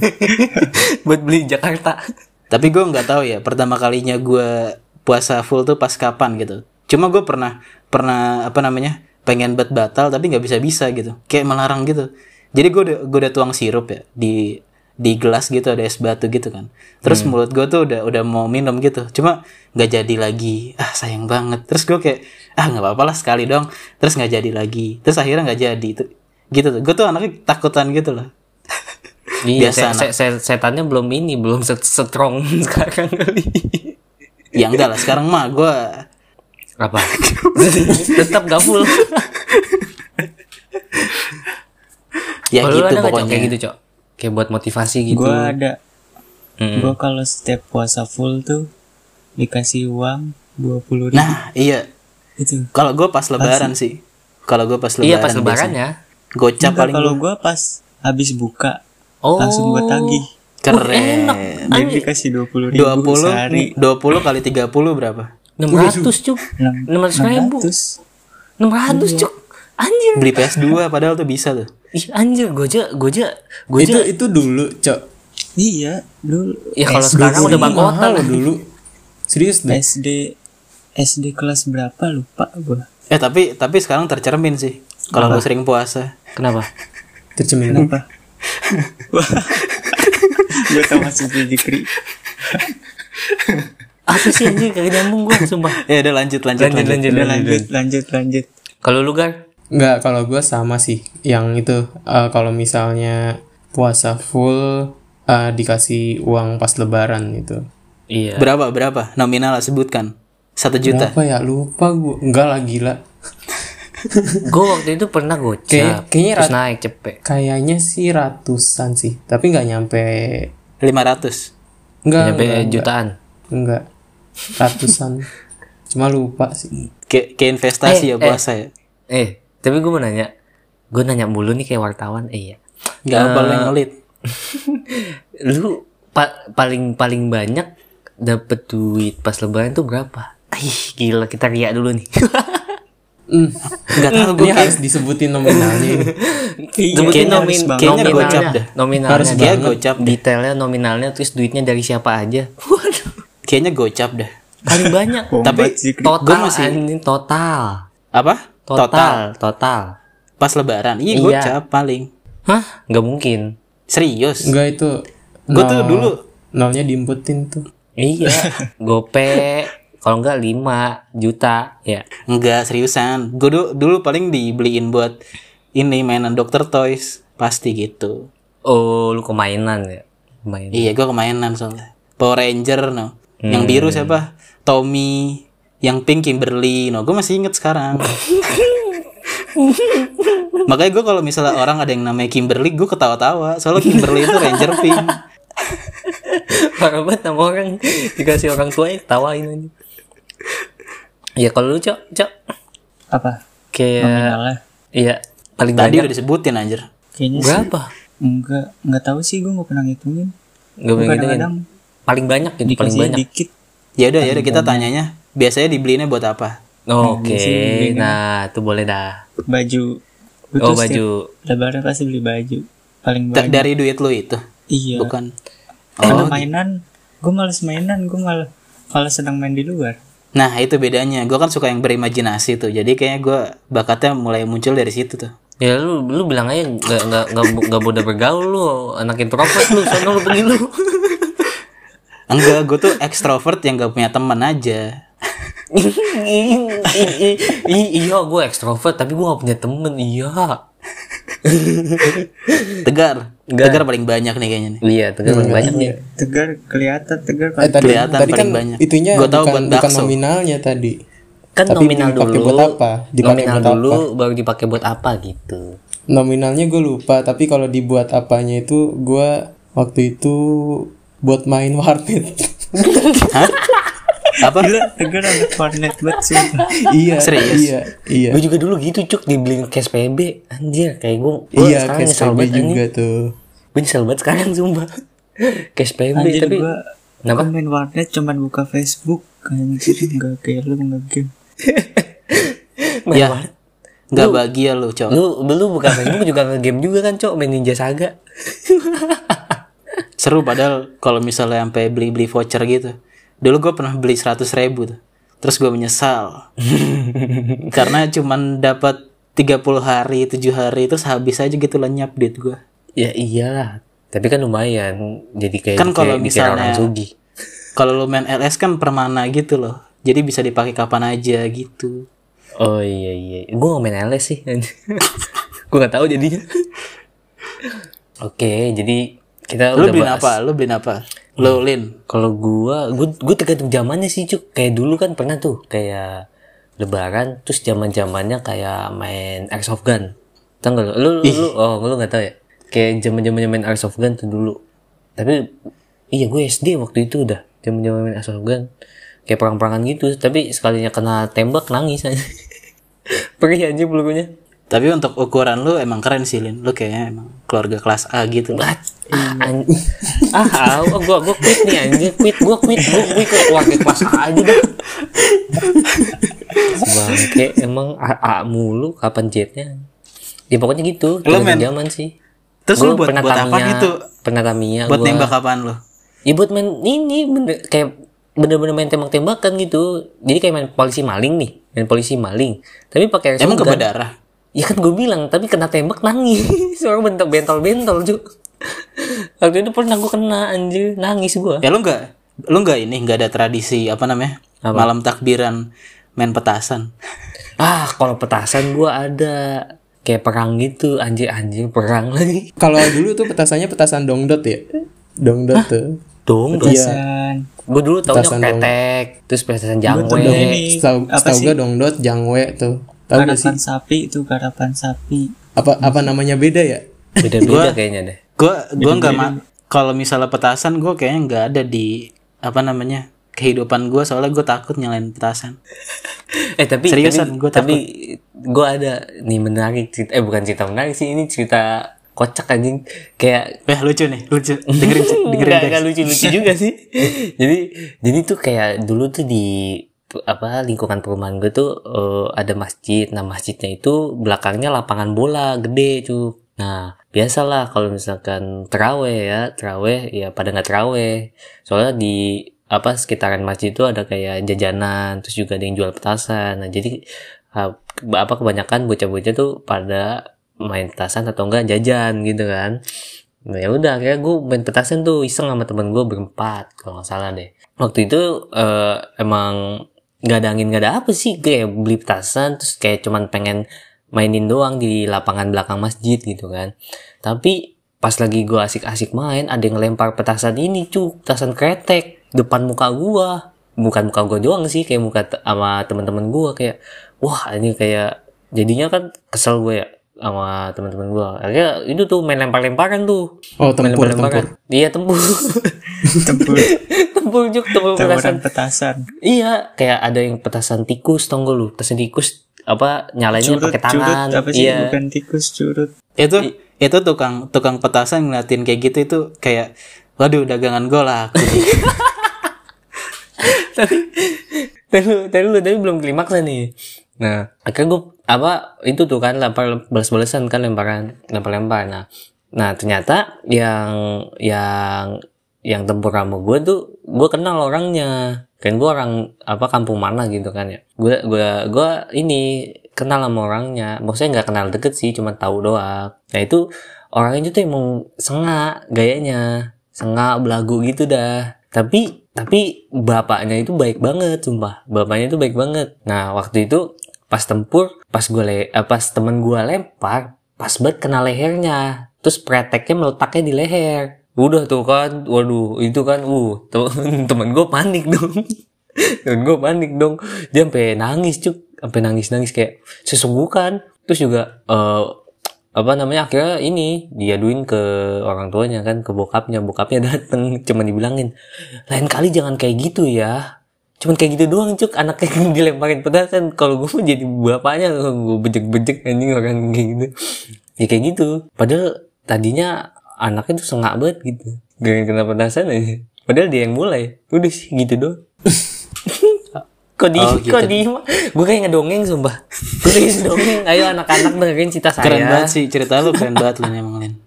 buat beli Jakarta Tapi gue nggak tahu ya pertama kalinya gue puasa full tuh pas kapan gitu. Cuma gue pernah pernah apa namanya pengen bet batal tapi nggak bisa bisa gitu. Kayak melarang gitu. Jadi gue udah gue udah tuang sirup ya di di gelas gitu ada es batu gitu kan. Terus mulut gue tuh udah udah mau minum gitu. Cuma nggak jadi lagi. Ah sayang banget. Terus gue kayak ah nggak apa-apa lah sekali dong. Terus nggak jadi lagi. Terus akhirnya nggak jadi. Gitu tuh. Gue tuh anaknya takutan gitu loh. Iya Biasa se- se- se- setannya belum ini belum set strong sekarang kali Ya enggak lah sekarang mah gue apa tetap gak full ya lu gitu ada pokoknya. kayak gitu cok kayak buat motivasi gitu Gua ada. Mm-mm. Gua kalau setiap puasa full tuh dikasih uang dua puluh ribu. Nah iya Itu. Kalau gue pas lebaran sih. Kalau gue pas lebaran. iya pas lebaran ya Gocap paling kalau gua pas habis buka oh langsung gua tagih. Keren. Jadi dikasih dua puluh ribu 20 sehari. 20 kali 30 berapa? 600 cuk Enam- 600 ribu 600. 600 cuk anjir Beli PS2 padahal tuh bisa tuh. ih anjir gue aja gue aja gue Itu aja itu dulu, Cok. Iya, dulu ya kalau sekarang udah bangkotan loh dulu. Serius deh. SD SD kelas berapa lupa gua. Eh tapi tapi sekarang tercermin sih. Kalau lu sering puasa. kenapa Tercemin. Kenapa? gua tau maksudnya Dikri. apa sih anjir kagak nyambung gue sumpah Ya udah lanjut lanjut lanjut lanjut. lanjut lanjut lanjut, lanjut, lanjut. kalau lu gar Enggak, kalau gue sama sih. Yang itu eh, kalau misalnya puasa full eh, dikasih uang pas lebaran itu. iya Berapa berapa? Nominal sebutkan. Satu juta. Berapa ya? Lupa gue. Enggak lah gila. Gue waktu itu pernah gocap Kayak- kayaknya terus naik cepet Kayaknya sih ratusan sih, tapi nggak nyampe 500. enggak, nyampe enggak, enggak, jutaan enggak. Ratusan. Cuma lupa sih. Kayak kayak investasi Eh, ya puasa ya. eh tapi gue mau nanya gue nanya mulu nih kayak wartawan eh iya Enggak apa lu yang ngelit. lu pa- paling paling banyak dapet duit pas lebaran tuh berapa Ih, gila kita riak dulu nih. Enggak tahu Ini harus disebutin nominalnya ini. Sebutin kayaknya nomin. Kayaknya gocap nominalnya, dah. nominalnya, Harus banget. gocap deh. detailnya nominalnya terus duitnya dari siapa aja. Waduh, Kayaknya gocap dah. paling banyak. Tapi total Gua masih- total. Apa? total total, Pas lebaran. Iya, Iya. gocap paling. hah nggak mungkin Serius. Enggak itu. Gue tuh dulu nolnya diinputin tuh. iya gope kalau nggak 5 juta ya enggak seriusan. Gue dulu, dulu paling dibeliin buat ini mainan Dr. Toys. Pasti gitu. oh lu kemainan ya main Iya, gue kemainan soalnya. Power Ranger, no. Yang biru siapa? Tommy. Yang pink Kimberly, no. Gue masih inget sekarang. Makanya gue kalau misalnya orang ada yang namanya Kimberly, gue ketawa-tawa. Soalnya Kimberly itu Ranger pink. parah banget sama orang dikasih orang tuanya ketawain aja ya kalau lu cok cok Apa? kayak Nominalnya? iya paling Tadi banyak udah disebutin anjir. Kayaknya sih. berapa Enggak, enggak tahu sih gue nggak pernah ngitungin. nggak Gua boleh gitu kadang-kadang paling banyak gitu paling banyak dikit. Ya udah, ya udah kita tanyanya. Biasanya dibeliinnya buat apa? oke sih, nah itu boleh dah Baju. Gua oh baju Lebaran pasti beli baju. Paling banyak. dari duit lu itu, Iya. bukan? Kalau mainan, gue males mainan, gue malah malah sedang main di luar. Nah itu bedanya. Gue kan suka yang berimajinasi tuh. Jadi kayaknya gue bakatnya mulai muncul dari situ tuh. ya lu lu bilang aja nggak nggak nggak mudah bergaul lu anak introvert lu soalnya lu pergi lu Enggak, gue tuh ekstrovert yang gak punya teman aja. Iya gue ekstrovert tapi gue gak punya temen iya Tegar, Tegar paling banyak nih kayaknya nih. iya tegar paling banyak nih Tegar kelihatan tegar Eh, tadi, Kelihatan tadi paling kan banyak. itunya Gua tahu bukan, buat bukan nominalnya tadi. kan Tapi nominal dulu buat apa? Dipakai nominal buat dulu baru dipakai buat apa gitu Nominalnya gue lupa, tapi kalau dibuat apanya itu gue waktu itu buat main warnet. Apa? Gila, Tegar anak warnet banget sumpah. iya, Serius? iya, iya. gue juga dulu gitu cuk dibeliin cash PB anjir kayak gue Iya, sekarang cash PB juga juga tuh. gue nyesel banget sekarang sumpah cash PB Anjir tapi gue kenapa Gua main warnet cuman buka Facebook Anjir enggak kayak lu nge-game main Ya. warnet. Gak bahagia lu, cok. lu dulu bukan Facebook juga nge-game juga kan cok main Ninja Saga Seru padahal kalau misalnya sampai beli-beli voucher gitu. Dulu gue pernah beli 100 ribu tuh. Terus gue menyesal. Karena cuman dapat 30 hari, 7 hari terus habis aja gitu lenyap duit gue. ya iyalah tapi kan lumayan jadi kayak Kan kalau misalnya- Kalau lu main LS kan permana gitu loh. Jadi bisa dipakai kapan aja gitu. Oh iya iya, gue gak main LS sih. gue gak tahu jadinya. Oke, jadi kita Lu udah beliin bahas. apa? Lu beliin apa? Lu Lin. Kalau gua, gua, gua tergantung zamannya sih cuk. Kayak dulu kan pernah tuh kayak Lebaran, terus zaman zamannya kayak main Airsoft Gun. Tahu nggak lu? Lu, lu, lu, oh lu nggak tahu ya? Kayak zaman zamannya main Airsoft Gun tuh dulu. Tapi iya gue SD waktu itu udah zaman zaman main Airsoft Gun. Kayak perang-perangan gitu. Tapi sekalinya kena tembak nangis aja. Perih aja pelurunya. Tapi untuk ukuran lu emang keren sih Lin. Lu kayaknya emang keluarga kelas A gitu loh. Ah, an- ah, ah, gua gua quit nih anjir, quit, gua quit, gua gua ikut keluarga kelas A aja dah. Bangke emang A, A mulu kapan jetnya? Ya pokoknya gitu, Lu, men. zaman sih. Terus Gua lu buat, pernah buat apa gitu? Pernah Tamiya Buat gua. nembak apaan lu? Ya buat main ini bener kayak bener-bener main tembak-tembakan gitu. Jadi kayak main polisi maling nih, main polisi maling. Tapi pakai Emang gun. Ya kan gue bilang, tapi kena tembak nangis. Orang bentuk bentol-bentol, Cuk. Waktu itu pernah gue kena anjir, nangis gue. Ya lu nggak lu nggak ini nggak ada tradisi apa namanya? Malam takbiran main petasan. Ah, kalau petasan gue ada kayak perang gitu, anjir-anjir perang lagi. Kalau dulu tuh petasannya petasan dongdot ya. Dongdot tuh. Dong, Iya. Dan gue dulu taunya Petasan dong. ketek, terus petasan jangwe. Setahu apa sih? gue dongdot jangwe tuh. Tahu gak sih? Karapan sapi itu karapan sapi. Apa apa namanya beda ya? Beda-beda kayaknya deh. Gue gua nggak ma- kalau misalnya petasan gue kayaknya nggak ada di apa namanya kehidupan gue soalnya gue takut nyalain petasan. Eh tapi Seriusan, tapi, gua tapi gue ada nih menarik cerita, eh bukan cerita menarik sih ini cerita kocak anjing kayak Eh lucu nih lucu dengerin dengerin Nggak, guys. nggak lucu-lucu juga sih. jadi jadi tuh kayak dulu tuh di apa lingkungan perumahan gue tuh eh, ada masjid. Nah masjidnya itu belakangnya lapangan bola gede tuh. Nah biasalah kalau misalkan teraweh ya teraweh ya pada nggak teraweh. Soalnya di apa sekitaran masjid itu ada kayak jajanan terus juga ada yang jual petasan. Nah jadi apa kebanyakan bocah-bocah tuh pada main petasan atau enggak jajan gitu kan nah, ya udah akhirnya gue main petasan tuh iseng sama temen gue berempat kalau nggak salah deh waktu itu eh, emang nggak ada angin nggak ada apa sih. Kayak beli petasan terus kayak cuman pengen mainin doang di lapangan belakang masjid gitu kan. Tapi pas lagi gue asik-asik main ada yang ngelempar petasan ini cu petasan kretek depan muka gua. Bukan muka gua doang sih kayak muka te- sama teman-teman gua kayak wah ini kayak jadinya kan kesel gue ya sama teman-teman gua. Akhirnya itu tuh main lempar-lemparan tuh. Oh, main tempur, lempar-lemparan. tempur. iya tempur. Tempur, tempur juk tempur petasan. petasan. iya kayak ada yang petasan tikus tau gak lu? Petasan tikus apa nyalanya Curut, pakai curut, tangan apa sih? iya. Bukan tikus, curut. itu itu tukang tukang petasan ngeliatin kayak gitu itu kayak waduh dagangan gue lah aku. Tapi tadi lu tadi belum klimaks nih. Nah. Akhirnya gue apa itu tuh kan lempar balas-balasan kan lemparan lempar-lempar. Nah nah ternyata yang yang yang tempur sama gue tuh gue kenal orangnya. Kan gue orang apa kampung mana gitu kan ya. Gue gue gue ini kenal sama orangnya. Maksudnya nggak kenal deket sih cuma tahu doang. Nah itu orangnya tuh emang sengak gayanya. Sengak belagu gitu dah. Tapi tapi bapaknya itu baik banget sumpah. Bapaknya itu baik banget. Nah waktu itu pas tempur pas gue le eh, pas temen gue lempar pas banget kena lehernya. Terus preteknya meletaknya di leher udah tuh kan waduh itu kan uh temen, temen gue panik dong. Temen gue panik dong. Dia sampai nangis cuk. Sampai nangis nangis kayak sesungguhkan. Terus juga eh apa namanya akhirnya ini diaduin ke orang tuanya kan ke bokapnya. Bokapnya dateng cuma dibilangin lain kali jangan kayak gitu ya. Cuman kayak gitu doang cuk. Anaknya dilemparin. Petasan kalau gue mau jadi bapaknya gue bejek-bejek anjing orang kayak gitu. Ya kayak gitu. Padahal tadinya anaknya tuh sengak banget gitu. Gak kena petasan aja padahal dia yang mulai. Udah sih gitu doang. Kok di Oh, gitu. kok di gue kayak ngedongeng sumpah. Gue kayak ngedongeng. Ayo anak-anak dengerin cerita saya. Keren banget sih cerita lu keren banget lu emang Lin.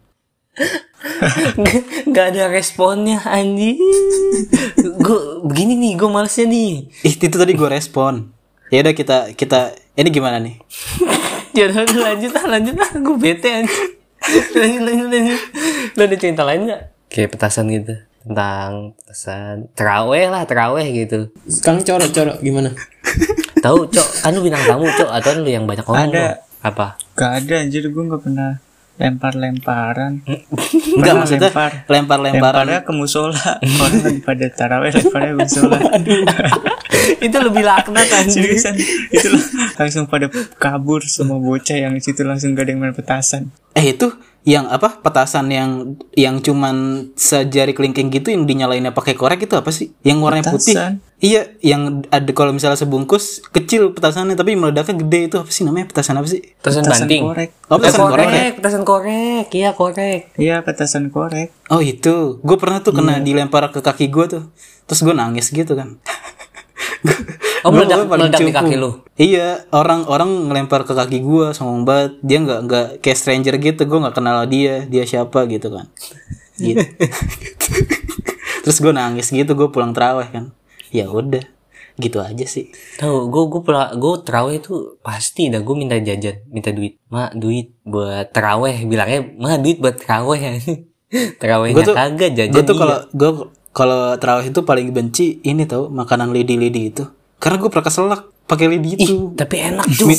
Nggak ada responnya anjing. Gue begini nih gue malesnya nih. Ih, itu tadi gue respon. Ya udah kita kita ini gimana nih? Ya udah udah, lanjut lah lanjut lah. Gue bete anjing. lanjut lo ada cerita lain nggak? Kayak petasan gitu. Tentang petasan. Teraweh lah teraweh gitu. Sekarang corok-corok gimana? tahu cok. Kan lu bintang tamu cok. Atau lu yang banyak ngomong Ada. Cok? apa? Gak ada anjir. Gue gak pernah lempar-lemparan. enggak Pernah maksudnya lempar. lempar-lemparan Lemparnya ke musola. Orang pada taraweh lemparnya ke musola. itu lebih laknat Seriusan itu langsung pada kabur semua bocah yang di situ langsung gak ada yang main petasan. eh itu yang apa petasan yang yang cuman sejari kelingking gitu yang dinyalainnya pakai korek itu apa sih yang warnanya putih Petasan. Iya yang ada kalau misalnya sebungkus kecil petasannya tapi meledaknya gede itu apa sih namanya petasan apa sih petasan Petasan banting korek. oh Eh, petasan korek ya? korek petasan korek iya korek Iya petasan korek. oh itu gue pernah tuh kena dilempar ke kaki gue tuh terus gue nangis gitu kan Oh, meledak- meledak di kaki lu? Iya, orang orang ngelempar ke kaki gua sombong banget. Dia nggak nggak kayak stranger gitu. Gua nggak kenal dia, dia siapa gitu kan. Gitu. Terus gue nangis gitu, gue pulang terawih kan. Ya udah, gitu aja sih. Tahu, gue gue pula gue teraweh itu pasti dah gue minta jajan, minta duit, mak duit buat teraweh, bilangnya mak duit buat teraweh. Terawehnya Gue tuh kagak jajan. Gue tuh iya. kalau gue kalau terawih itu paling benci ini tau makanan lidi-lidi itu. Karena gue pernah keselak pakai lidi Ih, itu. tapi enak cuk.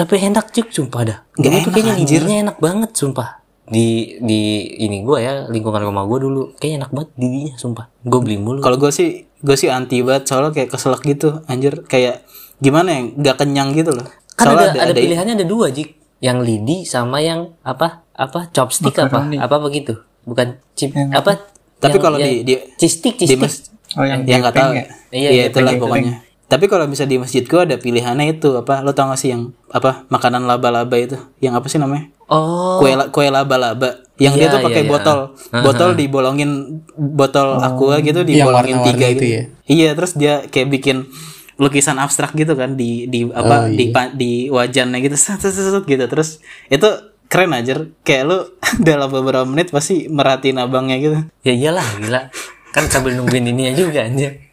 tapi enak cuk, sumpah dah. Dulu tuh kayaknya lidinya enak banget, sumpah. Di di ini gue ya lingkungan rumah gue dulu kayaknya enak banget lidinya, sumpah. Gue beli mulu. Kalau gue sih gue sih anti banget soalnya kayak keselak gitu anjir kayak gimana ya nggak kenyang gitu loh. kan Soalnya ada, ada, pilihannya ada dua jik, yang lidi sama yang apa apa chopstick apa apa apa begitu, bukan chip apa? Tapi yang- kalau yang- di di cistik di cistik. mas Oh yang ya nggak tahu ya? Iya, iya itulah gepeng, pokoknya tapi kalau bisa di masjid gua ada pilihannya itu apa lo tau gak sih yang apa makanan laba-laba itu yang apa sih namanya Oh, kue la- kue laba-laba yang dia Iya, tuh pakai iya, iya. botol botol dibolongin botol aqua gitu dibolongin warna-warni tiga itu gitu ya? iya terus dia kayak bikin lukisan abstrak gitu kan di di apa Oh, iya. di di wajannya gitu set, set, gitu terus itu keren aja kayak lu dalam beberapa menit pasti merhatiin abangnya gitu ya iyalah gila. Kan sambil nungguin ininya juga anjir.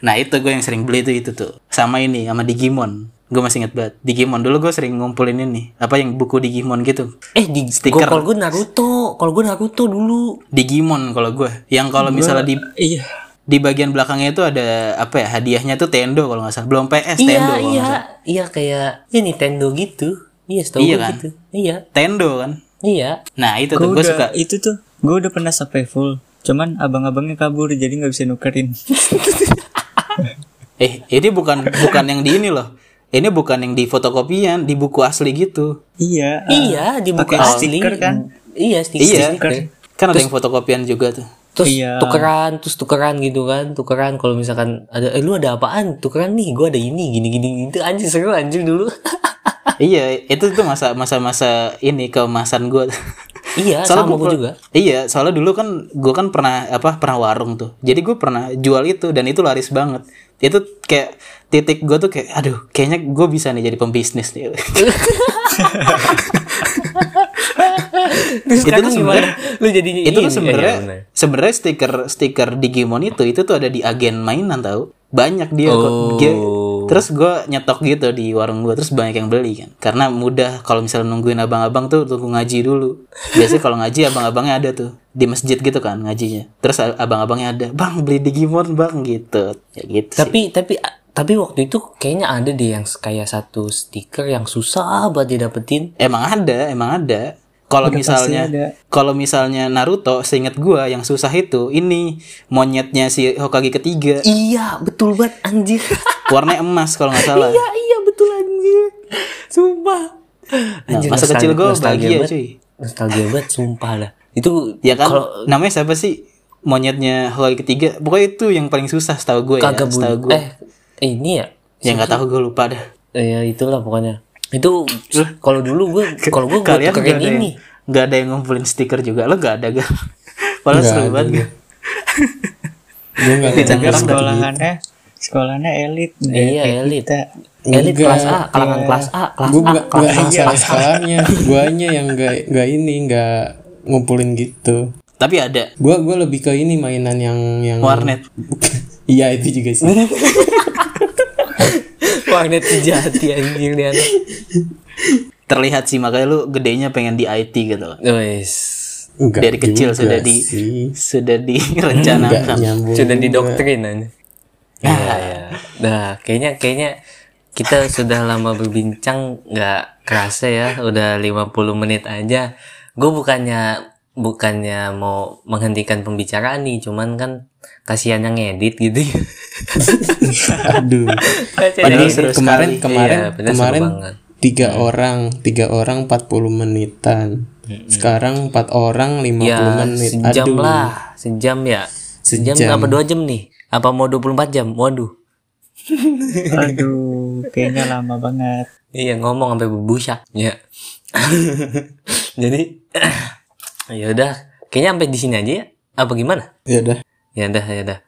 Nah itu gue yang sering beli itu itu tuh sama ini sama Digimon. Gue masih inget banget Digimon dulu gue sering ngumpulin ini apa yang buku Digimon gitu Eh di Stiker. gua- kalau gue Naruto, kalau gue Naruto dulu. Digimon kalau gue yang kalau misalnya di Iya. di bagian belakangnya itu ada apa ya hadiahnya tuh Tendo kalau nggak salah belum PS Tendo Iya nggak iya salah. iya kayak ya Nintendo gitu. Iya setahu Iya gua kan? gitu. Iya Tendo kan iya. nah itu Gue tuh gue suka itu tuh. Gue udah pernah sampai full. Cuman abang-abangnya kabur jadi nggak bisa nukerin. eh ini bukan bukan yang di ini loh ini bukan yang di fotokopian di buku asli gitu iya. ah. iya di buku asli. stiker kan? Iya stiker. iya stiker. kan ada yang fotokopian juga tuh Terus Iya. tukeran, terus tukeran gitu kan, tukeran kalau misalkan ada, eh lu ada apaan? Tukeran nih, gua ada ini, gini gini gitu anjir seru anjir dulu. iya itu tuh masa masa masa ini keemasan gue iya, Soalnya sama gua- gua juga. Iya, soalnya dulu kan gue kan pernah apa pernah warung tuh. Jadi gue pernah jual itu dan itu laris banget. Itu kayak titik gue tuh kayak aduh, kayaknya gue bisa nih jadi pembisnis nih. Terus Itu tuh gimana? sebenarnya- Lu jadinya itu tuh sebenarnya ya, gimana? sebenarnya stiker stiker Digimon itu itu tuh ada di agen mainan tahu. Banyak dia kok. Oh. Dia- terus gue nyetok gitu di warung gue terus banyak yang beli kan. Karena mudah kalau misalnya nungguin abang-abang tuh tunggu ngaji dulu. Biasanya kalau ngaji abang-abangnya ada tuh di masjid gitu kan ngajinya. Terus abang-abangnya ada, "Bang, beli Digimon, Bang." gitu. Ya gitu. sih. Tapi tapi tapi waktu itu kayaknya ada deh yang kayak satu stiker yang susah banget didapetin. Emang ada, emang ada. Kalau misalnya kalau misalnya Naruto, seingat gua yang susah itu ini monyetnya si Hokage ketiga. Iya, betul banget anjir. warnanya emas kalau nggak salah. Iya, iya betul anjir. Sumpah. Nah, masa kecil gue bahagia banget. cuy. Nostalgia banget sumpah lah. Itu Ya kan, kalau namanya siapa sih monyetnya Hokage ketiga? Pokoknya itu yang paling susah setahu gue ya. Setahu gue. eh ini ya Ya nggak tahu gue lupa dah. Eh, ya itulah pokoknya itu kalau dulu gue kalau gue Kalian nggak ada yang, ini nggak ada yang ngumpulin stiker juga. Lo nggak ada gak? Padahal seru ada banget gua. gak? gue nggak ngerti. sekolahannya sekolahnya elit. Iya, kayak elit. elit kelas A kalangan kelas A kelas gue A kelas nggak A masalah sekolahnya guanya yang nggak nggak ini nggak ngumpulin gitu Tapi ada gue gue lebih ke ini mainan yang yang warnet. iya itu juga sih warnet sejati anjir nih anak Terlihat sih makanya lu gedenya pengen di IT gitu. Wes Enggak Dari kecil juga sudah di sih. sudah direncanakan. sudah didoktrin aja Iya, iya. Nah, kayaknya kayaknya kita sudah lama berbincang nggak kerasa ya, udah 50 menit aja. Gue bukannya bukannya mau menghentikan pembicaraan nih, cuman kan kasihan yang ngedit gitu. aduh Padahal seru kemarin sekali. kemarin Iya, kemarin banget. tiga orang tiga orang 40 menitan sekarang empat orang 50 ya, menit sejam aduh lah, sejam ya. Sejam, Sejam. apa dua jam nih? Apa mau 24 jam? Waduh. Aduh, kayaknya lama banget. Iya ngomong sampai berbusak. Ya. Jadi ya udah, kayaknya sampai di sini aja ya. Apa gimana? ya udah Ya udah, ya udah.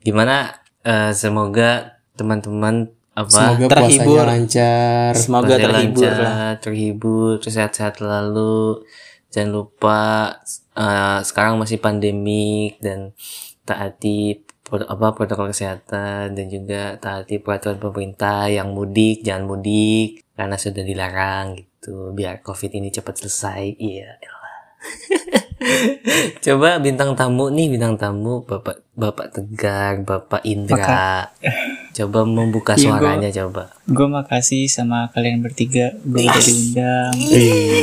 Gimana? Eh, semoga teman-teman apa semoga terhibur. puasanya lancar Semoga puasanya terhibur lancar, lah. terhibur, terus sehat-sehat selalu. Jangan lupa eh, sekarang masih pandemik dan taati pro- apa protokol kesehatan dan juga taati peraturan pemerintah yang mudik jangan mudik karena sudah dilarang gitu biar covid ini cepat selesai iya elah. coba bintang tamu nih bintang tamu bapak bapak tegar bapak Indra coba membuka Iya, gua- suaranya coba Gue makasih sama kalian bertiga. Gue udah diundang.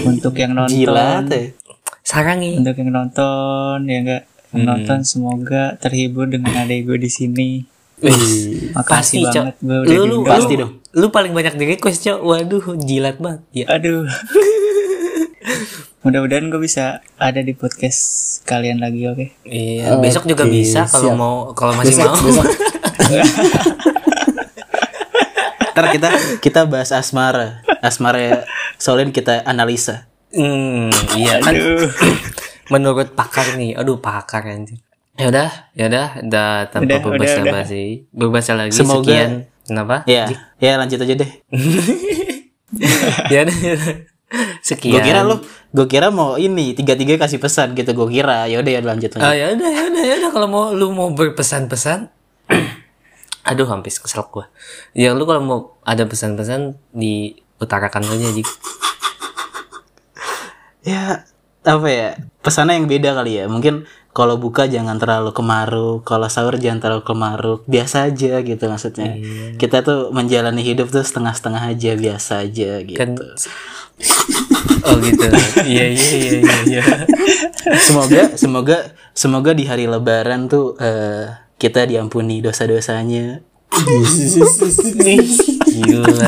Untuk yang nonton. Gila teh. sarangi Untuk yang nonton, ya enggak. Yang nonton semoga terhibur dengan adek gue di sini. ih. Makasih Cok. banget gue udah lu, lu, diundang. Pasti dong. Lu paling banyak di request, Cok. Waduh, jilat banget. Ya. Aduh. Mudah-mudahan gue bisa ada di podcast kalian lagi, oke? Iya, besok juga bisa kalau mau kalau masih besok mau. besok Ntar kita kita bahas asmara. Asmara soalnya kita analisa. Hmm, iya kan. Menurut pakar nih. Aduh, pakar anjir. Ya udah, ya udah, udah tanpa berbahasa udah. basi. Berbahasa lagi Semoga- sekian. Kenapa? Ya, ya lanjut aja deh. ya udah, ya udah. Sekian. Gue kira lu, gue kira mau ini tiga tiga kasih pesan gitu. Gue kira. Ya udah ya lanjut. Ah, lanjut. ya udah, ya udah, ya udah. Kalau mau lu mau berpesan-pesan aduh hampir kesel gua. Ya lu kalau mau ada pesan-pesan diutarakan saja Jik. Ya apa ya pesannya yang beda kali ya. Mungkin kalau buka jangan terlalu kemaruk kalau sahur jangan terlalu kemaruk. Biasa aja gitu maksudnya. Kita tuh menjalani hidup tuh setengah-setengah aja biasa aja gitu. kan oh gitu. Iya iya iya iya iya. Semoga semoga semoga di hari lebaran tuh eh, kita diampuni dosa-dosanya. Gila.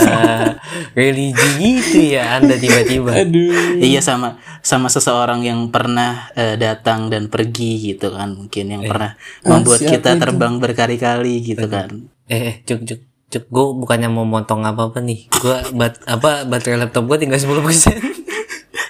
Religi gitu ya anda tiba-tiba. Iya sama sama seseorang yang pernah eh, datang dan pergi gitu kan. Mungkin yang pernah membuat kita terbang berkali-kali gitu kan. Eh eh, cuk cuk cuk gue bukannya mau motong apa apa nih. Gue bat apa baterai laptop gue tinggal 10% persen.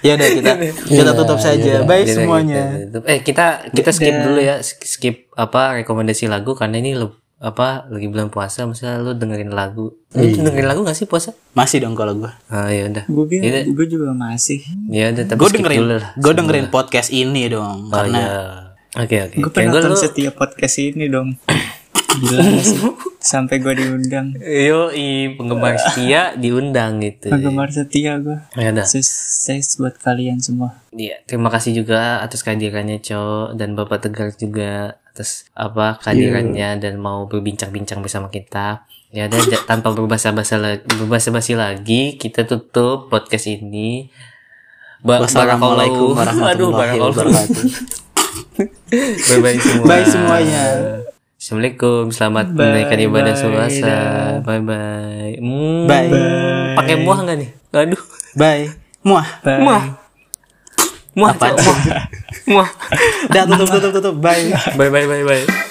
Ya udah kita kita tutup saja. baik semuanya. eh kita kita skip dulu ya. Skip apa rekomendasi lagu karena ini le- apa lagi bulan puasa masa lu dengerin lagu? Lu dengerin lagu gak sih puasa? Masih dong kalau gue ah ya udah. Gue gue juga masih. Ya udah tapi gue skip dengerin dulu lah. gue dengerin podcast ini dong karena ya oke oke. Gue penonton lu- setiap podcast ini dong gila sampai gue diundang Yo, i penggemar setia diundang gitu. penggemar setia gue Ya udah. sukses buat kalian semua Iya, terima kasih juga atas kehadirannya Co dan Bapak Tegar juga atas apa kehadirannya dan mau berbincang-bincang bersama kita. Ya dan tanpa berbahasa-basa lagi, berbahasa-basi lagi, kita tutup podcast ini. Ba wassalamualaikum barakallahu- Aduh, warahmatullahi barakallahu. wabarakatuh Bye bye semua. Bye semuanya. Assalamualaikum, selamat menunaikan ibadah puasa. Bye bye. Hmm, Bye. Pakai muah nggak nih? Aduh. Bye. Muah. Muah. Muah. Apa? Muah. Muah. Udah tutup tutup tutup. Bye. Bye bye bye bye.